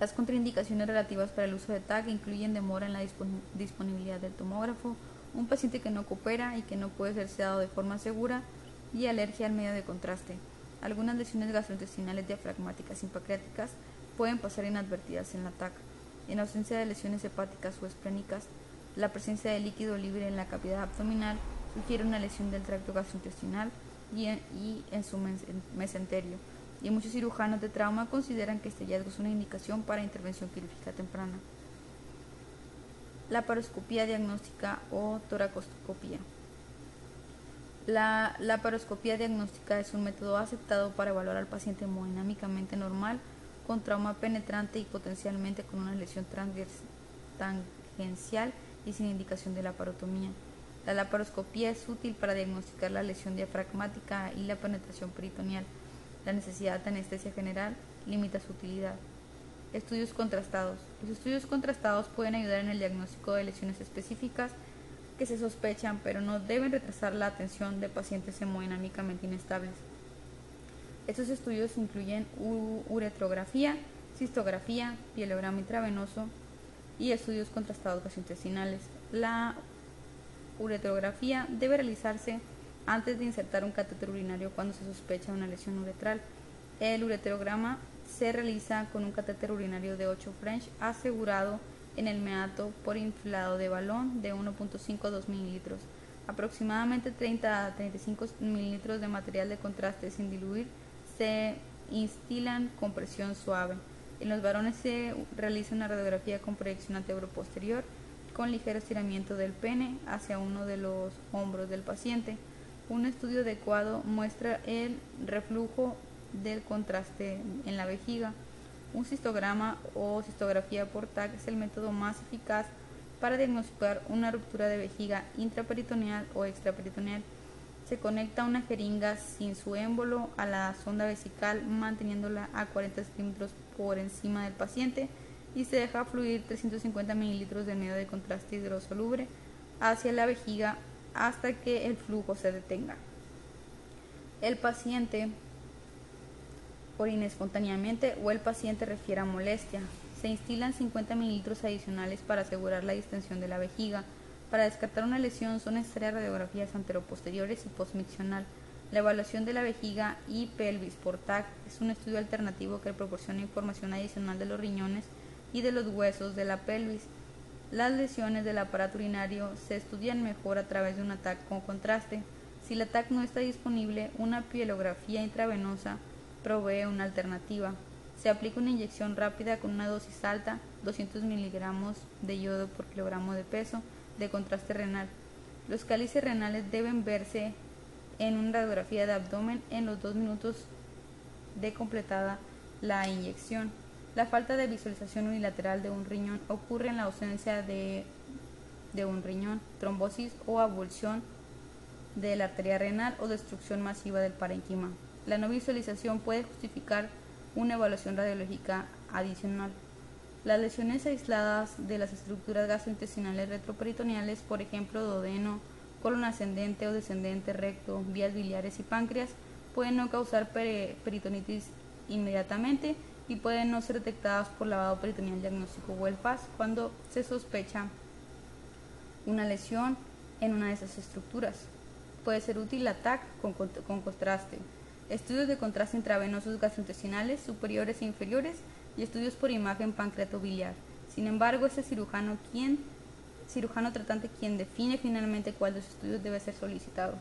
Las contraindicaciones relativas para el uso de TAC incluyen demora en la disponibilidad del tomógrafo, un paciente que no coopera y que no puede ser sedado de forma segura y alergia al medio de contraste. Algunas lesiones gastrointestinales diafragmáticas y pancreáticas pueden pasar inadvertidas en la TAC. En ausencia de lesiones hepáticas o esplénicas, la presencia de líquido libre en la cavidad abdominal sugiere una lesión del tracto gastrointestinal y en, su mesenterio. Y muchos cirujanos de trauma consideran que este hallazgo es una indicación para intervención quirúrgica temprana. La paroscopía diagnóstica o toracoscopía. La laparoscopía diagnóstica es un método aceptado para evaluar al paciente hemodinámicamente normal con trauma penetrante y potencialmente con una lesión tangencial y sin indicación de la parotomía. La laparoscopía es útil para diagnosticar la lesión diafragmática y la penetración peritoneal. La necesidad de anestesia general limita su utilidad. Estudios contrastados. Los estudios contrastados pueden ayudar en el diagnóstico de lesiones específicas que se sospechan, pero no deben retrasar la atención de pacientes hemodinámicamente inestables. Estos estudios incluyen uretrografía, cistografía, pielograma intravenoso y estudios contrastados gastrointestinales. La uretrografía debe realizarse antes de insertar un catéter urinario cuando se sospecha una lesión uretral. El uretrograma se realiza con un catéter urinario de 8 French asegurado en el meato por inflado de balón de 1.5 a 2 mililitros. Aproximadamente 30 a 35 mililitros de material de contraste sin diluir se instilan con presión suave. En los varones se realiza una radiografía con proyección antero-posterior con ligero estiramiento del pene hacia uno de los hombros del paciente. Un estudio adecuado muestra el reflujo del contraste en la vejiga. Un cistograma o cistografía por TAC es el método más eficaz para diagnosticar una ruptura de vejiga intraperitoneal o extraperitoneal. Se conecta una jeringa sin su émbolo a la sonda vesical manteniéndola a 40 centímetros por encima del paciente y se deja fluir 350 mililitros de medio de contraste hidrosoluble hacia la vejiga hasta que el flujo se detenga. El paciente orina espontáneamente o el paciente refiere molestia. Se instilan 50 mililitros adicionales para asegurar la distensión de la vejiga para descartar una lesión son necesarias radiografías anteroposteriores y postmiccional. La evaluación de la vejiga y pelvis por TAC es un estudio alternativo que proporciona información adicional de los riñones y de los huesos de la pelvis. Las lesiones del aparato urinario se estudian mejor a través de un TAC con contraste. Si la TAC no está disponible, una pielografía intravenosa provee una alternativa. Se aplica una inyección rápida con una dosis alta, 200 miligramos de yodo por kilogramo de peso, de contraste renal. Los cálices renales deben verse en una radiografía de abdomen en los dos minutos de completada la inyección. La falta de visualización unilateral de un riñón ocurre en la ausencia de, de un riñón, trombosis o abulsión de la arteria renal o destrucción masiva del parénquima. La no visualización puede justificar una evaluación radiológica adicional. Las lesiones aisladas de las estructuras gastrointestinales retroperitoneales, por ejemplo, duodeno, colon ascendente o descendente, recto, vías biliares y páncreas, pueden no causar peritonitis inmediatamente y pueden no ser detectadas por lavado peritoneal diagnóstico o el FAS cuando se sospecha una lesión en una de esas estructuras. Puede ser útil la TAC con, con contraste. Estudios de contraste intravenosos gastrointestinales superiores e inferiores y estudios por imagen pancreatobiliar. Sin embargo, es el cirujano quien cirujano tratante quien define finalmente cuál de los estudios debe ser solicitado.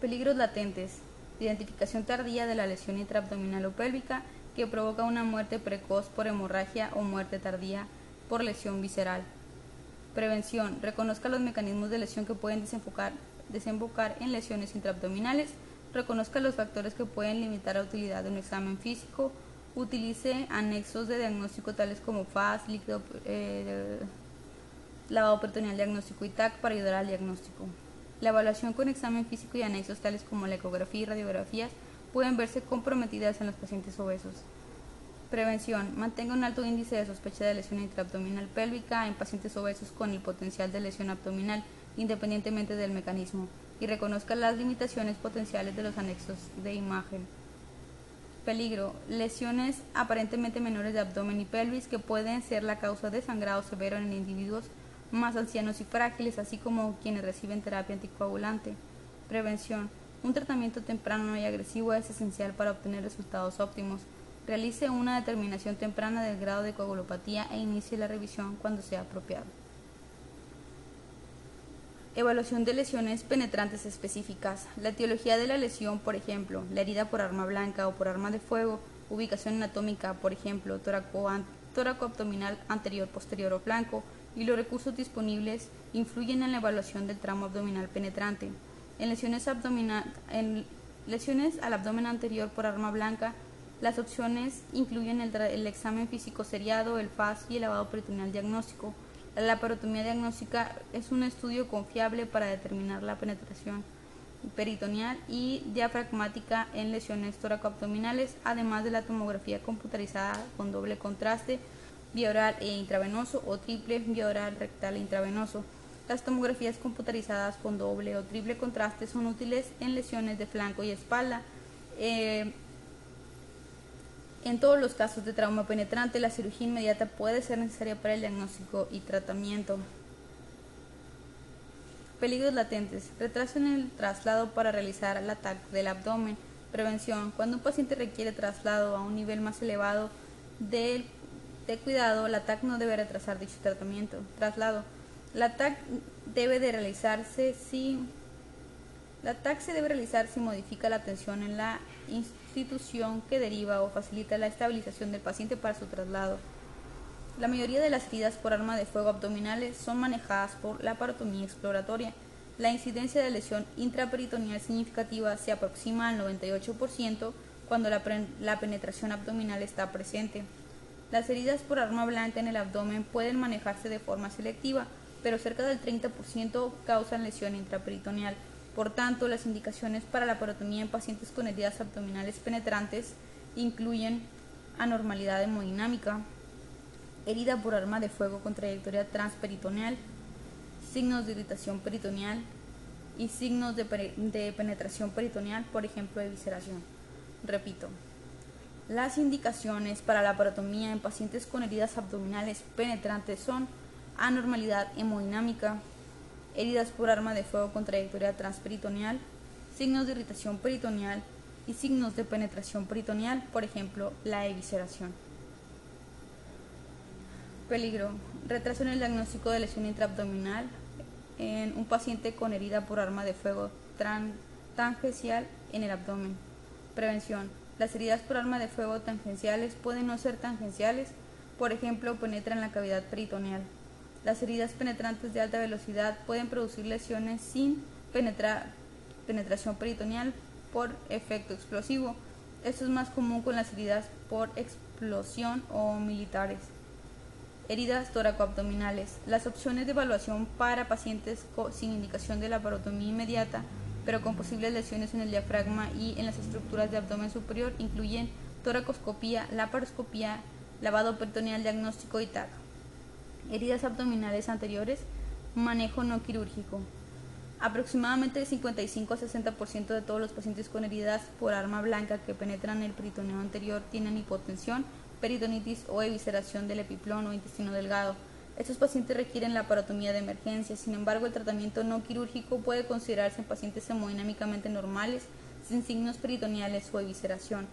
Peligros latentes. Identificación tardía de la lesión intraabdominal o pélvica que provoca una muerte precoz por hemorragia o muerte tardía por lesión visceral. Prevención. Reconozca los mecanismos de lesión que pueden desembocar en lesiones intraabdominales reconozca los factores que pueden limitar la utilidad de un examen físico, utilice anexos de diagnóstico tales como FAS, líquido, eh, lavado peritoneal diagnóstico y TAC para ayudar al diagnóstico. La evaluación con examen físico y anexos tales como la ecografía y radiografías pueden verse comprometidas en los pacientes obesos. Prevención. Mantenga un alto índice de sospecha de lesión intraabdominal pélvica en pacientes obesos con el potencial de lesión abdominal, independientemente del mecanismo y reconozca las limitaciones potenciales de los anexos de imagen. Peligro. Lesiones aparentemente menores de abdomen y pelvis que pueden ser la causa de sangrado severo en individuos más ancianos y frágiles, así como quienes reciben terapia anticoagulante. Prevención. Un tratamiento temprano y agresivo es esencial para obtener resultados óptimos. Realice una determinación temprana del grado de coagulopatía e inicie la revisión cuando sea apropiado. Evaluación de lesiones penetrantes específicas. La etiología de la lesión, por ejemplo, la herida por arma blanca o por arma de fuego, ubicación anatómica, por ejemplo, tóraco, abdominal anterior, posterior o flanco, y los recursos disponibles influyen en la evaluación del tramo abdominal penetrante. En lesiones, en lesiones al abdomen anterior por arma blanca, las opciones incluyen el, el examen físico seriado, el FAS y el lavado peritoneal diagnóstico. La laparotomía diagnóstica es un estudio confiable para determinar la penetración peritoneal y diafragmática en lesiones toracoabdominales, además de la tomografía computarizada con doble contraste, vía oral e intravenoso o triple vía oral rectal e intravenoso. Las tomografías computarizadas con doble o triple contraste son útiles en lesiones de flanco y espalda. Eh, en todos los casos de trauma penetrante, la cirugía inmediata puede ser necesaria para el diagnóstico y tratamiento. Peligros latentes. Retraso en el traslado para realizar el ataque del abdomen. Prevención. Cuando un paciente requiere traslado a un nivel más elevado de, de cuidado, la TAC no debe retrasar dicho tratamiento. Traslado. La TAC debe de realizarse si la TAC se debe realizar si modifica la tensión en la institución que deriva o facilita la estabilización del paciente para su traslado. La mayoría de las heridas por arma de fuego abdominales son manejadas por la parotomía exploratoria. La incidencia de lesión intraperitoneal significativa se aproxima al 98% cuando la, la penetración abdominal está presente. Las heridas por arma blanca en el abdomen pueden manejarse de forma selectiva pero cerca del 30% causan lesión intraperitoneal. Por tanto, las indicaciones para la parotomía en pacientes con heridas abdominales penetrantes incluyen anormalidad hemodinámica, herida por arma de fuego con trayectoria transperitoneal, signos de irritación peritoneal y signos de, de penetración peritoneal, por ejemplo, evisceración. Repito, las indicaciones para la parotomía en pacientes con heridas abdominales penetrantes son anormalidad hemodinámica, heridas por arma de fuego con trayectoria transperitoneal, signos de irritación peritoneal y signos de penetración peritoneal, por ejemplo, la evisceración. Peligro. Retraso en el diagnóstico de lesión intraabdominal en un paciente con herida por arma de fuego tangencial en el abdomen. Prevención. Las heridas por arma de fuego tangenciales pueden no ser tangenciales, por ejemplo, penetran la cavidad peritoneal. Las heridas penetrantes de alta velocidad pueden producir lesiones sin penetración peritoneal por efecto explosivo. Esto es más común con las heridas por explosión o militares. Heridas toracoabdominales. Las opciones de evaluación para pacientes sin indicación de la parotomía inmediata, pero con posibles lesiones en el diafragma y en las estructuras de abdomen superior, incluyen toracoscopía, laparoscopía, lavado peritoneal diagnóstico y TAC heridas abdominales anteriores, manejo no quirúrgico. Aproximadamente el 55 a 60% de todos los pacientes con heridas por arma blanca que penetran el peritoneo anterior tienen hipotensión, peritonitis o evisceración del epiplón o intestino delgado. Estos pacientes requieren la parotomía de emergencia, sin embargo el tratamiento no quirúrgico puede considerarse en pacientes hemodinámicamente normales, sin signos peritoneales o evisceración.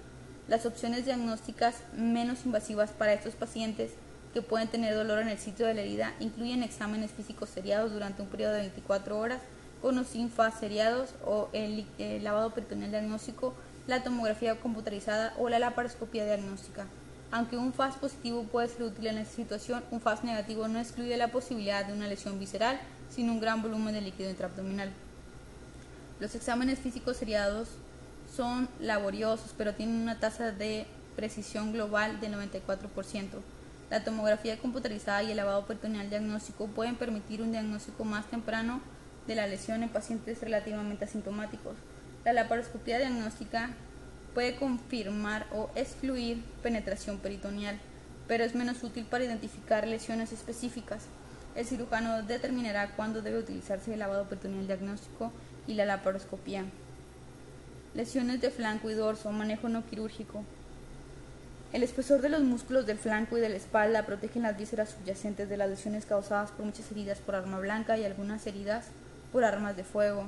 Las opciones diagnósticas menos invasivas para estos pacientes que pueden tener dolor en el sitio de la herida incluyen exámenes físicos seriados durante un periodo de 24 horas con o sin FAS seriados o el, lavado peritoneal diagnóstico, la tomografía computarizada o la laparoscopía diagnóstica. Aunque un FAS positivo puede ser útil en esta situación, un FAS negativo no excluye la posibilidad de una lesión visceral sin un gran volumen de líquido intraabdominal. Los exámenes físicos seriados son laboriosos, pero tienen una tasa de precisión global del 94%. La tomografía computarizada y el lavado peritoneal diagnóstico pueden permitir un diagnóstico más temprano de la lesión en pacientes relativamente asintomáticos. La laparoscopía diagnóstica puede confirmar o excluir penetración peritoneal, pero es menos útil para identificar lesiones específicas. El cirujano determinará cuándo debe utilizarse el lavado peritoneal diagnóstico y la laparoscopía. Lesiones de flanco y dorso, manejo no quirúrgico. El espesor de los músculos del flanco y de la espalda protegen las vísceras subyacentes de las lesiones causadas por muchas heridas por arma blanca y algunas heridas por armas de fuego.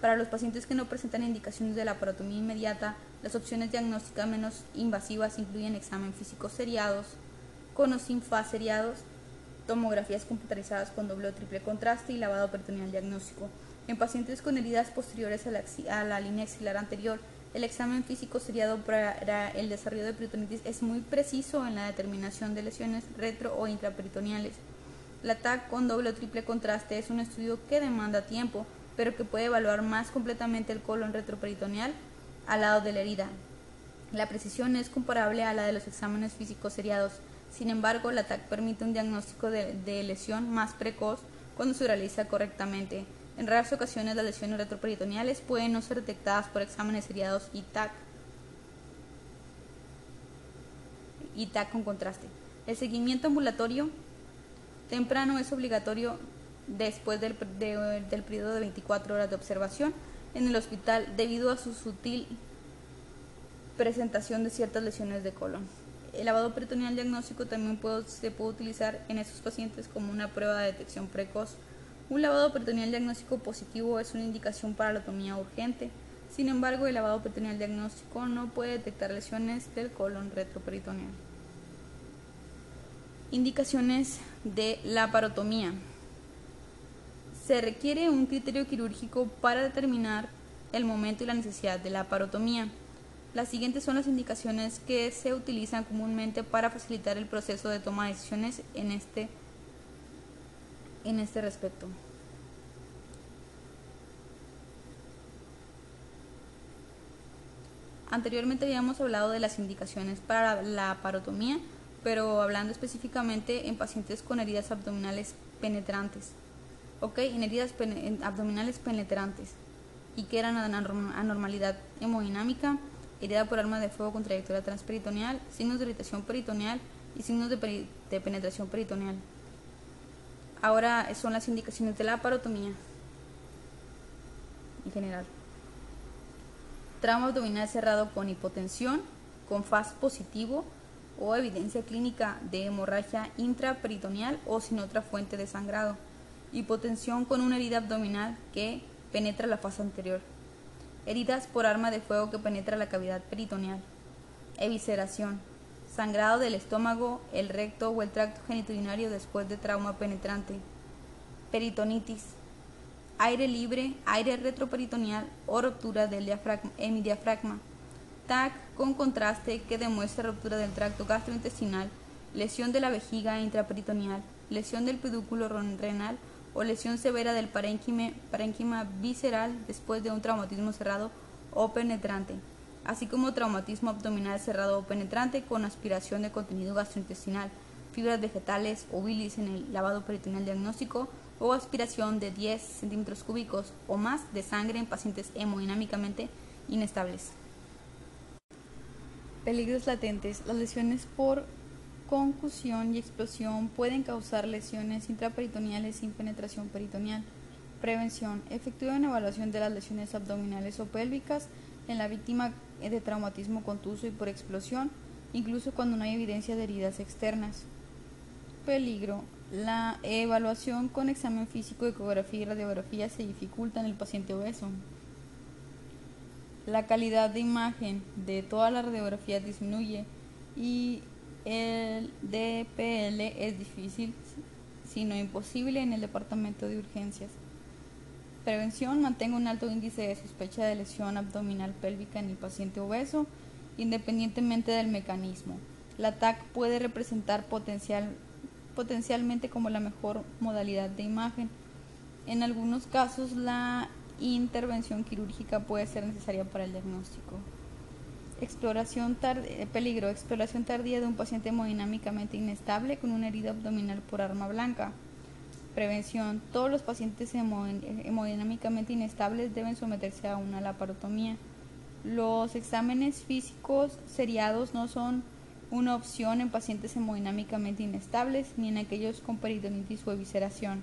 Para los pacientes que no presentan indicaciones de la parotomía inmediata, las opciones diagnósticas menos invasivas incluyen examen físico seriados, con o sin seriados, tomografías computarizadas con doble o triple contraste y lavado peritoneal diagnóstico. En pacientes con heridas posteriores a la, a la línea axilar anterior, el examen físico seriado para el desarrollo de peritonitis es muy preciso en la determinación de lesiones retro o intraperitoneales. La TAC con doble o triple contraste es un estudio que demanda tiempo, pero que puede evaluar más completamente el colon retroperitoneal al lado de la herida. La precisión es comparable a la de los exámenes físicos seriados. Sin embargo, la TAC permite un diagnóstico de lesión más precoz cuando se realiza correctamente. En raras ocasiones las lesiones retroperitoneales pueden no ser detectadas por exámenes seriados y TAC, y TAC con contraste. El seguimiento ambulatorio temprano es obligatorio después del, del periodo de 24 horas de observación en el hospital debido a su sutil presentación de ciertas lesiones de colon. El lavado peritoneal diagnóstico también se puede utilizar en estos pacientes como una prueba de detección precoz un lavado peritoneal diagnóstico positivo es una indicación para la otomía urgente. Sin embargo, el lavado peritoneal diagnóstico no puede detectar lesiones del colon retroperitoneal. Indicaciones de la parotomía. Se requiere un criterio quirúrgico para determinar el momento y la necesidad de la parotomía. Las siguientes son las indicaciones que se utilizan comúnmente para facilitar el proceso de toma de decisiones en este en este respecto. Anteriormente habíamos hablado de las indicaciones para la parotomía, pero hablando específicamente en pacientes con heridas abdominales penetrantes. ¿Ok? En heridas abdominales penetrantes y que eran anormalidad hemodinámica, herida por arma de fuego con trayectoria transperitoneal, signos de irritación peritoneal y signos de, de penetración peritoneal. Ahora son las indicaciones de la parotomía en general. Trauma abdominal cerrado con hipotensión, con FAS positivo o evidencia clínica de hemorragia intraperitoneal o sin otra fuente de sangrado. Hipotensión con una herida abdominal que penetra la fase anterior. Heridas por arma de fuego que penetra la cavidad peritoneal. Evisceración. Sangrado del estómago, el recto o el tracto genitourinario después de trauma penetrante. Peritonitis. Aire libre, aire retroperitoneal o ruptura del diafragma, hemidiafragma. TAC con contraste que demuestra ruptura del tracto gastrointestinal, lesión de la vejiga intraperitoneal, lesión del pedúnculo renal o lesión severa del parénquima visceral después de un traumatismo cerrado o penetrante, así como traumatismo abdominal cerrado o penetrante con aspiración de contenido gastrointestinal, fibras vegetales o bilis en el lavado peritoneal diagnóstico o aspiración de 10 centímetros cúbicos o más de sangre en pacientes hemodinámicamente inestables. Peligros latentes. Las lesiones por concusión y explosión pueden causar lesiones intraperitoneales sin penetración peritoneal. Prevención. Efectúa una evaluación de las lesiones abdominales o pélvicas en la víctima de traumatismo contuso y por explosión, incluso cuando no hay evidencia de heridas externas. Peligro. La evaluación con examen físico, ecografía y radiografía se dificulta en el paciente obeso. La calidad de imagen de toda la radiografía disminuye y el DPL es difícil, sino imposible en el departamento de urgencias. Prevención mantenga un alto índice de sospecha de lesión abdominal pélvica en el paciente obeso, independientemente del mecanismo. La TAC puede representar potencial, potencialmente como la mejor modalidad de imagen. En algunos casos, la intervención quirúrgica puede ser necesaria para el diagnóstico. Exploración eh, peligro, exploración tardía de un paciente hemodinámicamente inestable con una herida abdominal por arma blanca. Prevención. Todos los pacientes hemodinámicamente inestables deben someterse a una laparotomía. Los exámenes físicos seriados no son una opción en pacientes hemodinámicamente inestables ni en aquellos con peritonitis o evisceración.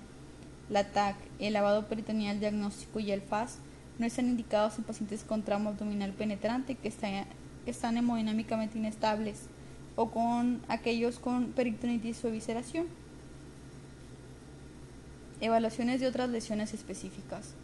La TAC, el lavado peritoneal diagnóstico y el FAS no están indicados en pacientes con trauma abdominal penetrante que están están hemodinámicamente inestables o con aquellos con peritonitis o evisceración. Evaluaciones de otras lesiones específicas.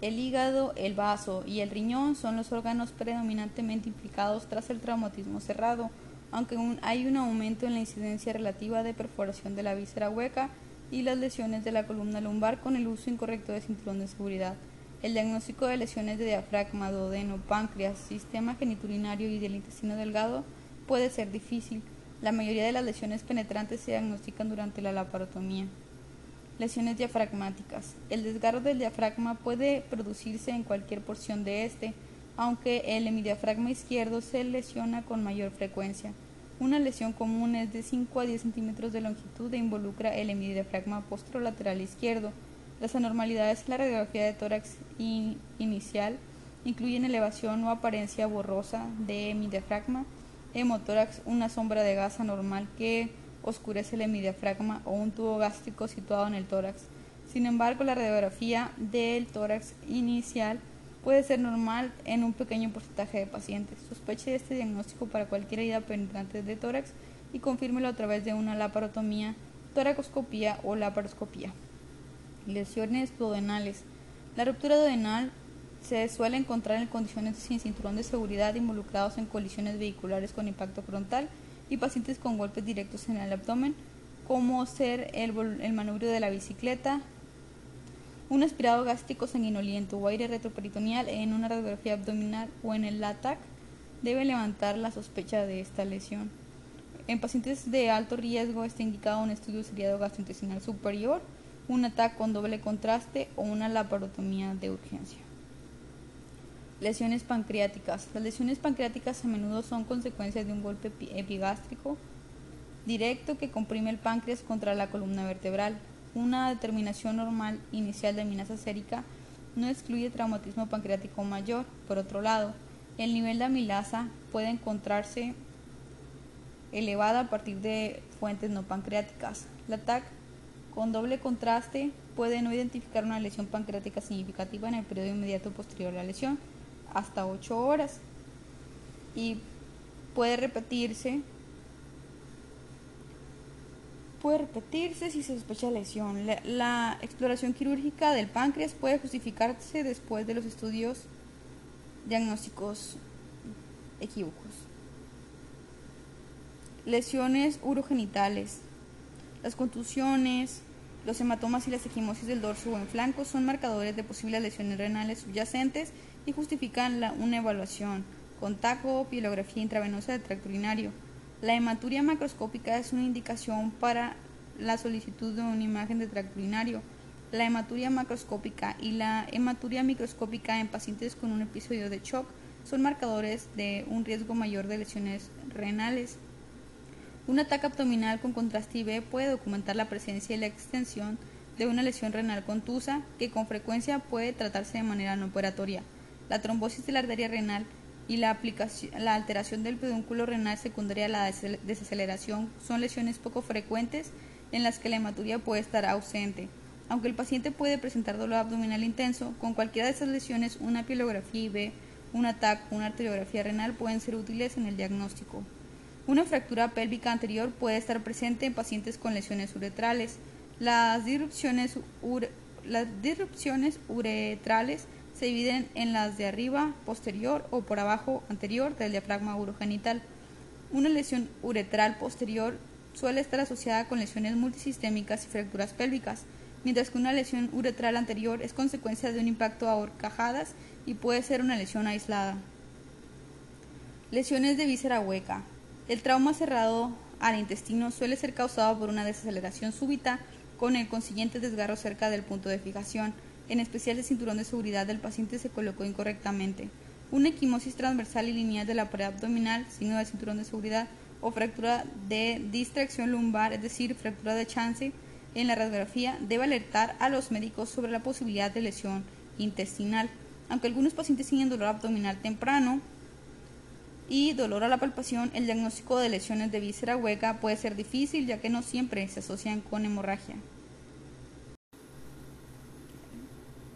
El hígado, el vaso y el riñón son los órganos predominantemente implicados tras el traumatismo cerrado, aunque hay un aumento en la incidencia relativa de perforación de la víscera hueca y las lesiones de la columna lumbar con el uso incorrecto de cinturón de seguridad. El diagnóstico de lesiones de diafragma, duodeno, páncreas, sistema geniturinario y del intestino delgado puede ser difícil. La mayoría de las lesiones penetrantes se diagnostican durante la laparotomía. Lesiones diafragmáticas. El desgarro del diafragma puede producirse en cualquier porción de este, aunque el hemidiafragma izquierdo se lesiona con mayor frecuencia. Una lesión común es de 5 a 10 centímetros de longitud e involucra el hemidiafragma postrolateral izquierdo las anormalidades en la radiografía de tórax inicial incluyen elevación o apariencia borrosa de hemidiafragma, hemotórax, una sombra de gas anormal que oscurece el hemidiafragma o un tubo gástrico situado en el tórax. Sin embargo, la radiografía del tórax inicial puede ser normal en un pequeño porcentaje de pacientes. Sospeche este diagnóstico para cualquier herida penetrante de tórax y confírmelo a través de una laparotomía, toracoscopía o laparoscopía. Lesiones duodenales. La ruptura duodenal se suele encontrar en condiciones sin cinturón de seguridad involucrados en colisiones vehiculares con impacto frontal y pacientes con golpes directos en el abdomen, como ser el, el manubrio de la bicicleta, un aspirado gástrico sanguinoliento o aire retroperitoneal en una radiografía abdominal o en el LATAC debe levantar la sospecha de esta lesión. En pacientes de alto riesgo está indicado un estudio seriado gastrointestinal superior un ataque con doble contraste o una laparotomía de urgencia. Lesiones pancreáticas. Las lesiones pancreáticas a menudo son consecuencia de un golpe epigástrico directo que comprime el páncreas contra la columna vertebral. una determinación normal inicial de amenaza sérica no excluye traumatismo pancreático mayor. Por otro lado, el nivel de amilasa puede encontrarse elevada a partir de fuentes no pancreáticas. La TAC con doble contraste puede no identificar una lesión pancreática significativa en el periodo inmediato posterior a la lesión, hasta 8 horas, y puede repetirse puede repetirse si se sospecha lesión. La, la, exploración quirúrgica del páncreas puede justificarse después de los estudios diagnósticos equívocos. Lesiones urogenitales. Las contusiones, los hematomas y las equimosis del dorso o en flanco son marcadores de posibles lesiones renales subyacentes y justifican una evaluación con taco o pielografía intravenosa de tracto urinario. La hematuria macroscópica es una indicación para la solicitud de una imagen de tracto urinario. La hematuria macroscópica y la hematuria microscópica en pacientes con un episodio de shock son marcadores de un riesgo mayor de lesiones renales. Un ataque abdominal con contraste IV puede documentar la presencia y la extensión de una lesión renal contusa que con frecuencia puede tratarse de manera no operatoria. La trombosis de la arteria renal y la, alteración del pedúnculo renal secundaria a la desaceleración son lesiones poco frecuentes en las que la hematuria puede estar ausente. Aunque el paciente puede presentar dolor abdominal intenso, con cualquiera de esas lesiones una pielografía IV, un ATAC o una arteriografía renal pueden ser útiles en el diagnóstico. Una fractura pélvica anterior puede estar presente en pacientes con lesiones uretrales. Las disrupciones, uretrales se dividen en las de arriba, posterior o por abajo, anterior del diafragma urogenital. Una lesión uretral posterior suele estar asociada con lesiones multisistémicas y fracturas pélvicas, mientras que una lesión uretral anterior es consecuencia de un impacto a horcajadas y puede ser una lesión aislada. Lesiones de víscera hueca. El trauma cerrado al intestino suele ser causado por una desaceleración súbita con el consiguiente desgarro cerca del punto de fijación en especial el cinturón de seguridad del paciente se colocó incorrectamente. Una equimosis transversal y lineal de la pared abdominal, signo del cinturón de seguridad, o fractura de distracción lumbar, es decir, fractura de chance, en la radiografía debe alertar a los médicos sobre la posibilidad de lesión intestinal. Aunque algunos pacientes tienen dolor abdominal temprano y dolor a la palpación, el diagnóstico de lesiones de víscera hueca puede ser difícil ya que no siempre se asocian con hemorragia.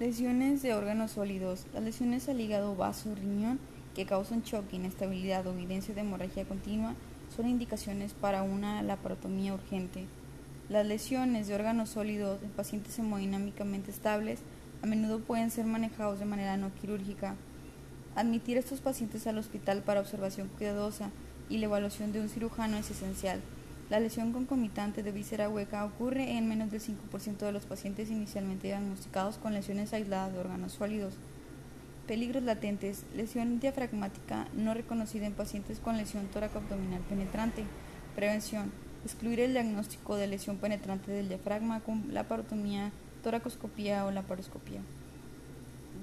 Lesiones de órganos sólidos. Las lesiones al hígado, vaso, riñón que causan shock, inestabilidad o evidencia de hemorragia continua son indicaciones para una laparotomía urgente. Las lesiones de órganos sólidos en pacientes hemodinámicamente estables a menudo pueden ser manejados de manera no quirúrgica. Admitir a estos pacientes al hospital para observación cuidadosa y la evaluación de un cirujano es esencial. La lesión concomitante de víscera hueca ocurre en menos del 5% de los pacientes inicialmente diagnosticados con lesiones aisladas de órganos sólidos. Peligros latentes. Lesión diafragmática no reconocida en pacientes con lesión tóraco-abdominal penetrante. Prevención. Excluir el diagnóstico de lesión penetrante del diafragma con laparotomía, toracoscopía o laparoscopía.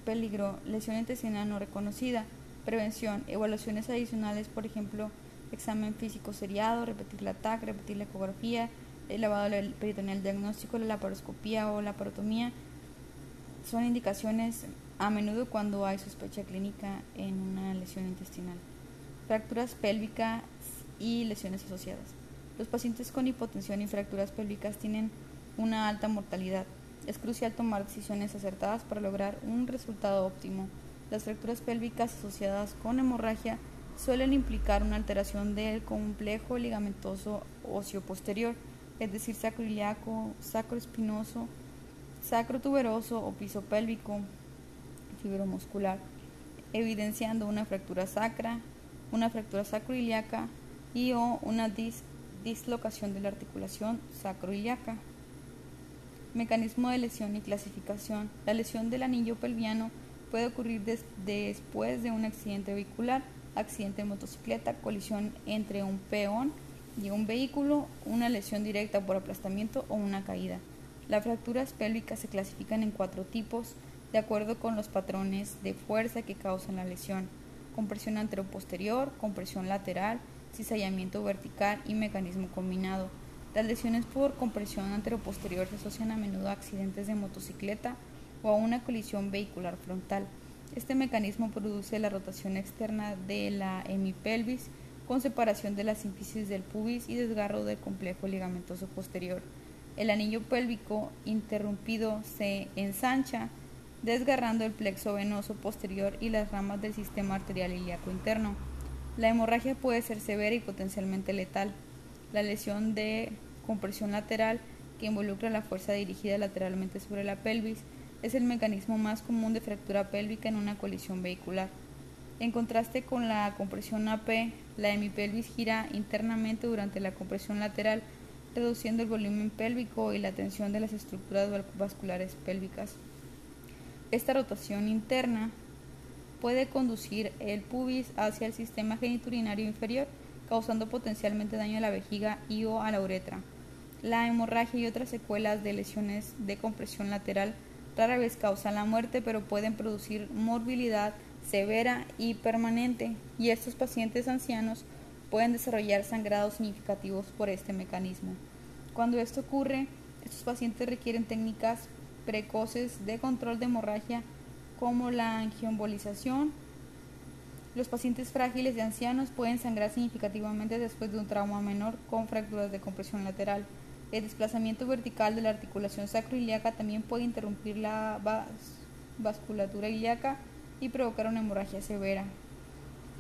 Peligro. Lesión intestinal no reconocida. Prevención. Evaluaciones adicionales, por ejemplo, examen físico seriado, repetir la TAC, repetir la ecografía, el lavado del peritoneal diagnóstico, la laparoscopía o la parotomía son indicaciones a menudo cuando hay sospecha clínica en una lesión intestinal. Fracturas pélvicas y lesiones asociadas. Los pacientes con hipotensión y fracturas pélvicas tienen una alta mortalidad. Es crucial tomar decisiones acertadas para lograr un resultado óptimo. Las fracturas pélvicas asociadas con hemorragia suelen implicar una alteración del complejo ligamentoso óseo posterior, es decir, sacroiliaco, sacroespinoso, sacrotuberoso o piso pélvico fibromuscular, evidenciando una fractura sacra, una fractura sacroiliaca y o una dislocación de la articulación sacroiliaca. Mecanismo de lesión y clasificación. La lesión del anillo pelviano puede ocurrir después de un accidente vehicular accidente de motocicleta, colisión entre un peón y un vehículo, una lesión directa por aplastamiento o una caída. Las fracturas pélvicas se clasifican en cuatro tipos de acuerdo con los patrones de fuerza que causan la lesión. Compresión anteroposterior, compresión lateral, cizallamiento vertical y mecanismo combinado. Las lesiones por compresión anteroposterior se asocian a menudo a accidentes de motocicleta o a una colisión vehicular frontal. Este mecanismo produce la rotación externa de la hemipelvis con separación de la síntesis del pubis y desgarro del complejo ligamentoso posterior. El anillo pélvico interrumpido se ensancha, desgarrando el plexo venoso posterior y las ramas del sistema arterial ilíaco interno. La hemorragia puede ser severa y potencialmente letal. La lesión de compresión lateral, que involucra la fuerza dirigida lateralmente sobre la pelvis, es el mecanismo más común de fractura pélvica en una colisión vehicular. En contraste con la compresión AP, la hemipelvis gira internamente durante la compresión lateral, reduciendo el volumen pélvico y la tensión de las estructuras vasculares pélvicas. Esta rotación interna puede conducir el pubis hacia el sistema geniturinario inferior, causando potencialmente daño a la vejiga y o a la uretra. La hemorragia y otras secuelas de lesiones de compresión lateral rara vez causan la muerte, pero pueden producir morbilidad severa y permanente, y estos pacientes ancianos pueden desarrollar sangrados significativos por este mecanismo. Cuando esto ocurre, estos pacientes requieren técnicas precoces de control de hemorragia como la angioembolización. Los pacientes frágiles y ancianos pueden sangrar significativamente después de un trauma menor con fracturas de compresión lateral. El desplazamiento vertical de la articulación sacroiliaca también puede interrumpir la vasculatura ilíaca y provocar una hemorragia severa.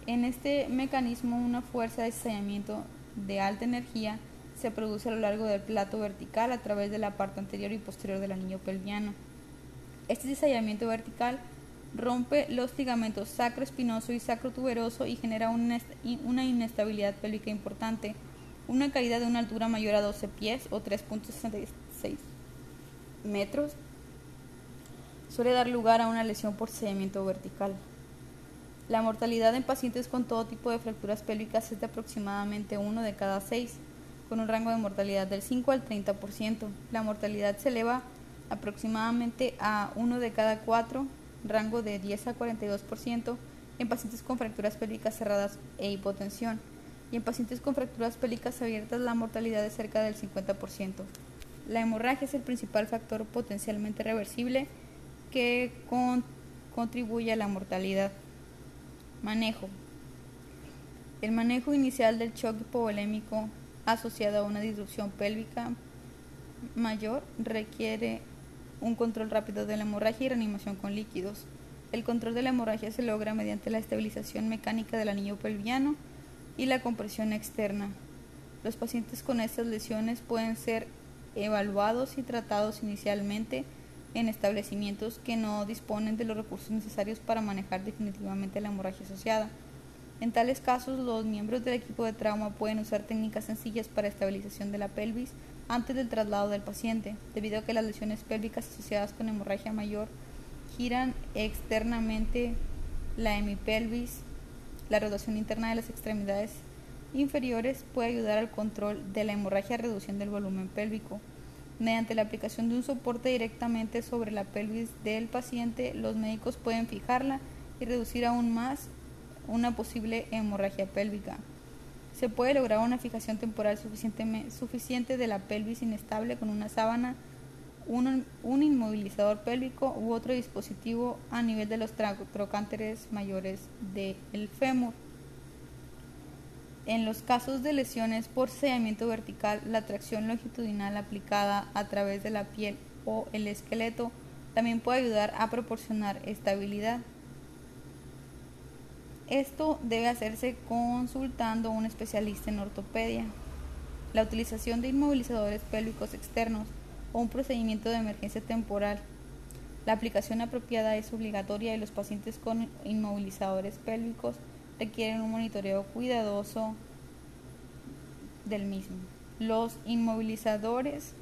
En este mecanismo, una fuerza de estallamiento de alta energía se produce a lo largo del plato vertical a través de la parte anterior y posterior del anillo pelviano. Este desayamiento vertical rompe los ligamentos sacroespinoso y sacrotuberoso y genera una inestabilidad pélvica importante una caída de una altura mayor a 12 pies o 3.66 metros suele dar lugar a una lesión por sedimento vertical. La mortalidad en pacientes con todo tipo de fracturas pélvicas es de aproximadamente 1 de cada 6, con un rango de mortalidad del 5 al 30%. La mortalidad se eleva aproximadamente a 1 de cada 4, rango de 10 a 42%, en pacientes con fracturas pélvicas cerradas e hipotensión y en pacientes con fracturas pélvicas abiertas la mortalidad es cerca del 50%. La hemorragia es el principal factor potencialmente reversible que contribuye a la mortalidad. Manejo. El manejo inicial del shock hipovolémico asociado a una disrupción pélvica mayor requiere un control rápido de la hemorragia y reanimación con líquidos. El control de la hemorragia se logra mediante la estabilización mecánica del anillo pelviano y la compresión externa. Los pacientes con estas lesiones pueden ser evaluados y tratados inicialmente en establecimientos que no disponen de los recursos necesarios para manejar definitivamente la hemorragia asociada. En tales casos, los miembros del equipo de trauma pueden usar técnicas sencillas para estabilización de la pelvis antes del traslado del paciente, debido a que las lesiones pélvicas asociadas con hemorragia mayor giran externamente la hemipelvis la rotación interna de las extremidades inferiores puede ayudar al control de la hemorragia reduciendo el volumen pélvico. Mediante la aplicación de un soporte directamente sobre la pelvis del paciente, los médicos pueden fijarla y reducir aún más una posible hemorragia pélvica. Se puede lograr una fijación temporal suficiente de la pelvis inestable con una sábana, un, inmovilizador pélvico u otro dispositivo a nivel de los trocánteres mayores del fémur. En los casos de lesiones por sellamiento vertical, la tracción longitudinal aplicada a través de la piel o el esqueleto también puede ayudar a proporcionar estabilidad. Esto debe hacerse consultando a un especialista en ortopedia. La utilización de inmovilizadores pélvicos externos o un procedimiento de emergencia temporal. La aplicación apropiada es obligatoria y los pacientes con inmovilizadores pélvicos requieren un monitoreo cuidadoso del mismo. Los inmovilizadores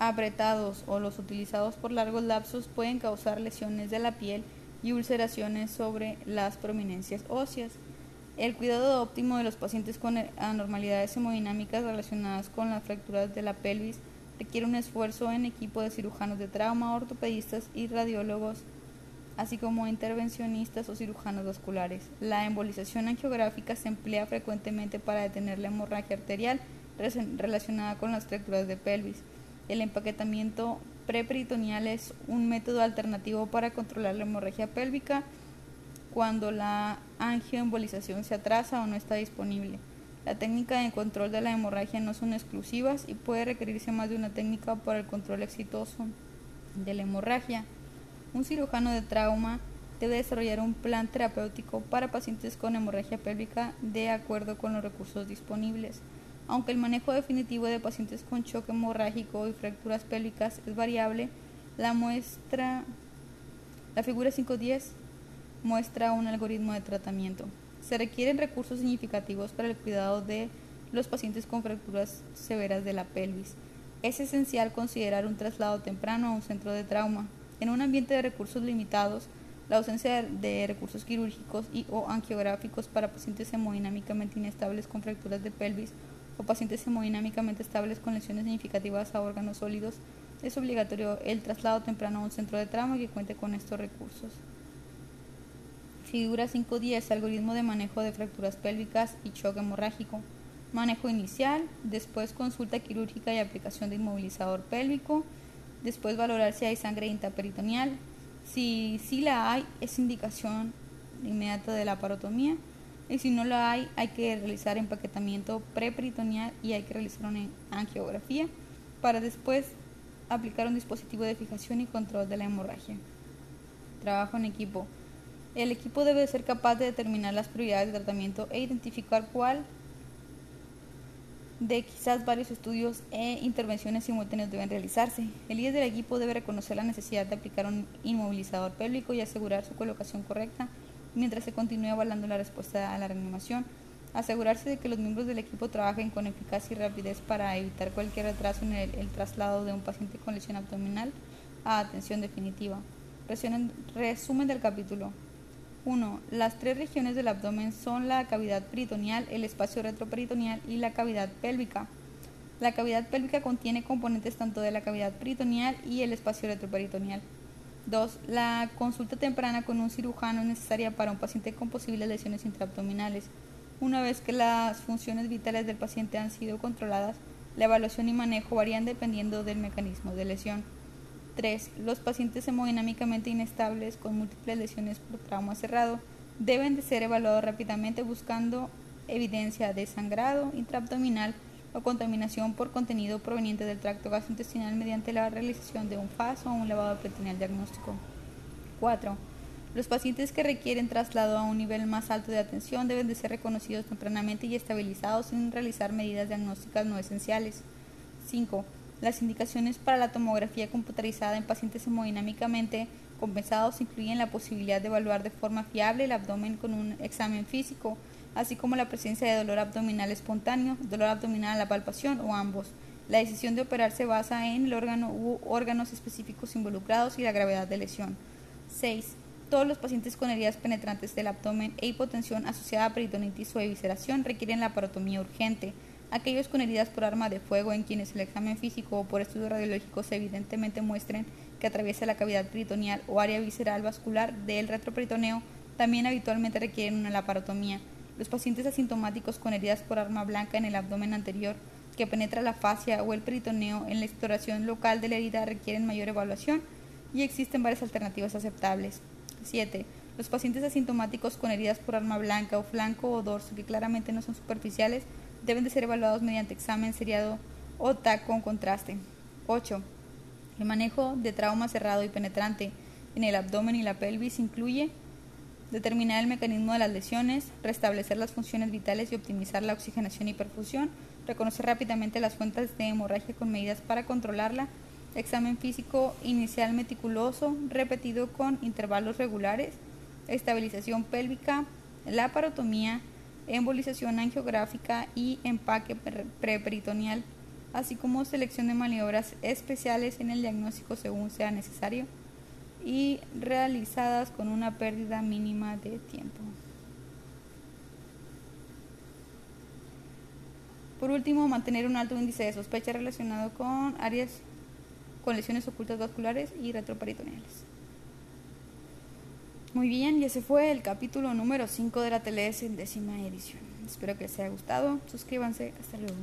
apretados o los utilizados por largos lapsos pueden causar lesiones de la piel y ulceraciones sobre las prominencias óseas. El cuidado óptimo de los pacientes con anormalidades hemodinámicas relacionadas con las fracturas de la pelvis requiere un esfuerzo en equipo de cirujanos de trauma, ortopedistas y radiólogos así como intervencionistas o cirujanos vasculares. La embolización angiográfica se emplea frecuentemente para detener la hemorragia arterial relacionada con las fracturas de pelvis. El empaquetamiento preperitoneal es un método alternativo para controlar la hemorragia pélvica cuando la angioembolización se atrasa o no está disponible. La técnica de control de la hemorragia no son exclusivas y puede requerirse más de una técnica para el control exitoso de la hemorragia. Un cirujano de trauma debe desarrollar un plan terapéutico para pacientes con hemorragia pélvica de acuerdo con los recursos disponibles. Aunque el manejo definitivo de pacientes con choque hemorrágico y fracturas pélvicas es variable, la muestra la figura 510 muestra un algoritmo de tratamiento. Se requieren recursos significativos para el cuidado de los pacientes con fracturas severas de la pelvis. Es esencial considerar un traslado temprano a un centro de trauma. En un ambiente de recursos limitados, la ausencia de recursos quirúrgicos y o angiográficos para pacientes hemodinámicamente inestables con fracturas de pelvis o pacientes hemodinámicamente estables con lesiones significativas a órganos sólidos, es obligatorio el traslado temprano a un centro de trauma que cuente con estos recursos. Figura 510, algoritmo de manejo de fracturas pélvicas y choque hemorrágico. Manejo inicial, después consulta quirúrgica y aplicación de inmovilizador pélvico, después valorar si hay sangre intraperitoneal. Si sí la hay, es indicación inmediata de la parotomía. Y si no la hay, hay que realizar empaquetamiento preperitoneal y hay que realizar una angiografía para después aplicar un dispositivo de fijación y control de la hemorragia. Trabajo en equipo. El equipo debe ser capaz de determinar las prioridades de tratamiento e identificar cuál de quizás varios estudios e intervenciones simultáneas deben realizarse. El líder del equipo debe reconocer la necesidad de aplicar un inmovilizador pélvico y asegurar su colocación correcta mientras se continúe evaluando la respuesta a la reanimación. Asegurarse de que los miembros del equipo trabajen con eficacia y rapidez para evitar cualquier retraso en el, traslado de un paciente con lesión abdominal a atención definitiva. Resumen del capítulo. 1. Las tres regiones del abdomen son la cavidad peritoneal, el espacio retroperitoneal y la cavidad pélvica. La cavidad pélvica contiene componentes tanto de la cavidad peritoneal y el espacio retroperitoneal. 2. La consulta temprana con un cirujano es necesaria para un paciente con posibles lesiones intraabdominales. Una vez que las funciones vitales del paciente han sido controladas, la evaluación y manejo varían dependiendo del mecanismo de lesión. 3. Los pacientes hemodinámicamente inestables con múltiples lesiones por trauma cerrado deben de ser evaluados rápidamente buscando evidencia de sangrado intraabdominal o contaminación por contenido proveniente del tracto gastrointestinal mediante la realización de un FAS o un lavado peritoneal diagnóstico. 4. Los pacientes que requieren traslado a un nivel más alto de atención deben de ser reconocidos tempranamente y estabilizados sin realizar medidas diagnósticas no esenciales. 5. Las indicaciones para la tomografía computarizada en pacientes hemodinámicamente compensados incluyen la posibilidad de evaluar de forma fiable el abdomen con un examen físico, así como la presencia de dolor abdominal espontáneo, dolor abdominal a la palpación o ambos. La decisión de operar se basa en el órgano u órganos específicos involucrados y la gravedad de lesión. 6. Todos los pacientes con heridas penetrantes del abdomen e hipotensión asociada a peritonitis o evisceración requieren la parotomía urgente. Aquellos con heridas por arma de fuego en quienes el examen físico o por estudios radiológicos evidentemente muestren que atraviesa la cavidad peritoneal o área visceral vascular del retroperitoneo también habitualmente requieren una laparotomía. Los pacientes asintomáticos con heridas por arma blanca en el abdomen anterior que penetra la fascia o el peritoneo en la exploración local de la herida requieren mayor evaluación y existen varias alternativas aceptables. 7. Los pacientes asintomáticos con heridas por arma blanca o flanco o dorso que claramente no son superficiales deben de ser evaluados mediante examen seriado o TAC con contraste. 8. El manejo de trauma cerrado y penetrante en el abdomen y la pelvis incluye determinar el mecanismo de las lesiones, restablecer las funciones vitales y optimizar la oxigenación y perfusión, reconocer rápidamente las fuentes de hemorragia con medidas para controlarla, examen físico inicial meticuloso, repetido con intervalos regulares, estabilización pélvica, la parotomía, embolización angiográfica y empaque preperitoneal, así como selección de maniobras especiales en el diagnóstico según sea necesario y realizadas con una pérdida mínima de tiempo. Por último, mantener un alto índice de sospecha relacionado con áreas con lesiones ocultas vasculares y retroperitoneales. Muy bien, y ese fue el capítulo número 5 de la TLS en décima edición. Espero que les haya gustado. Suscríbanse. Hasta luego.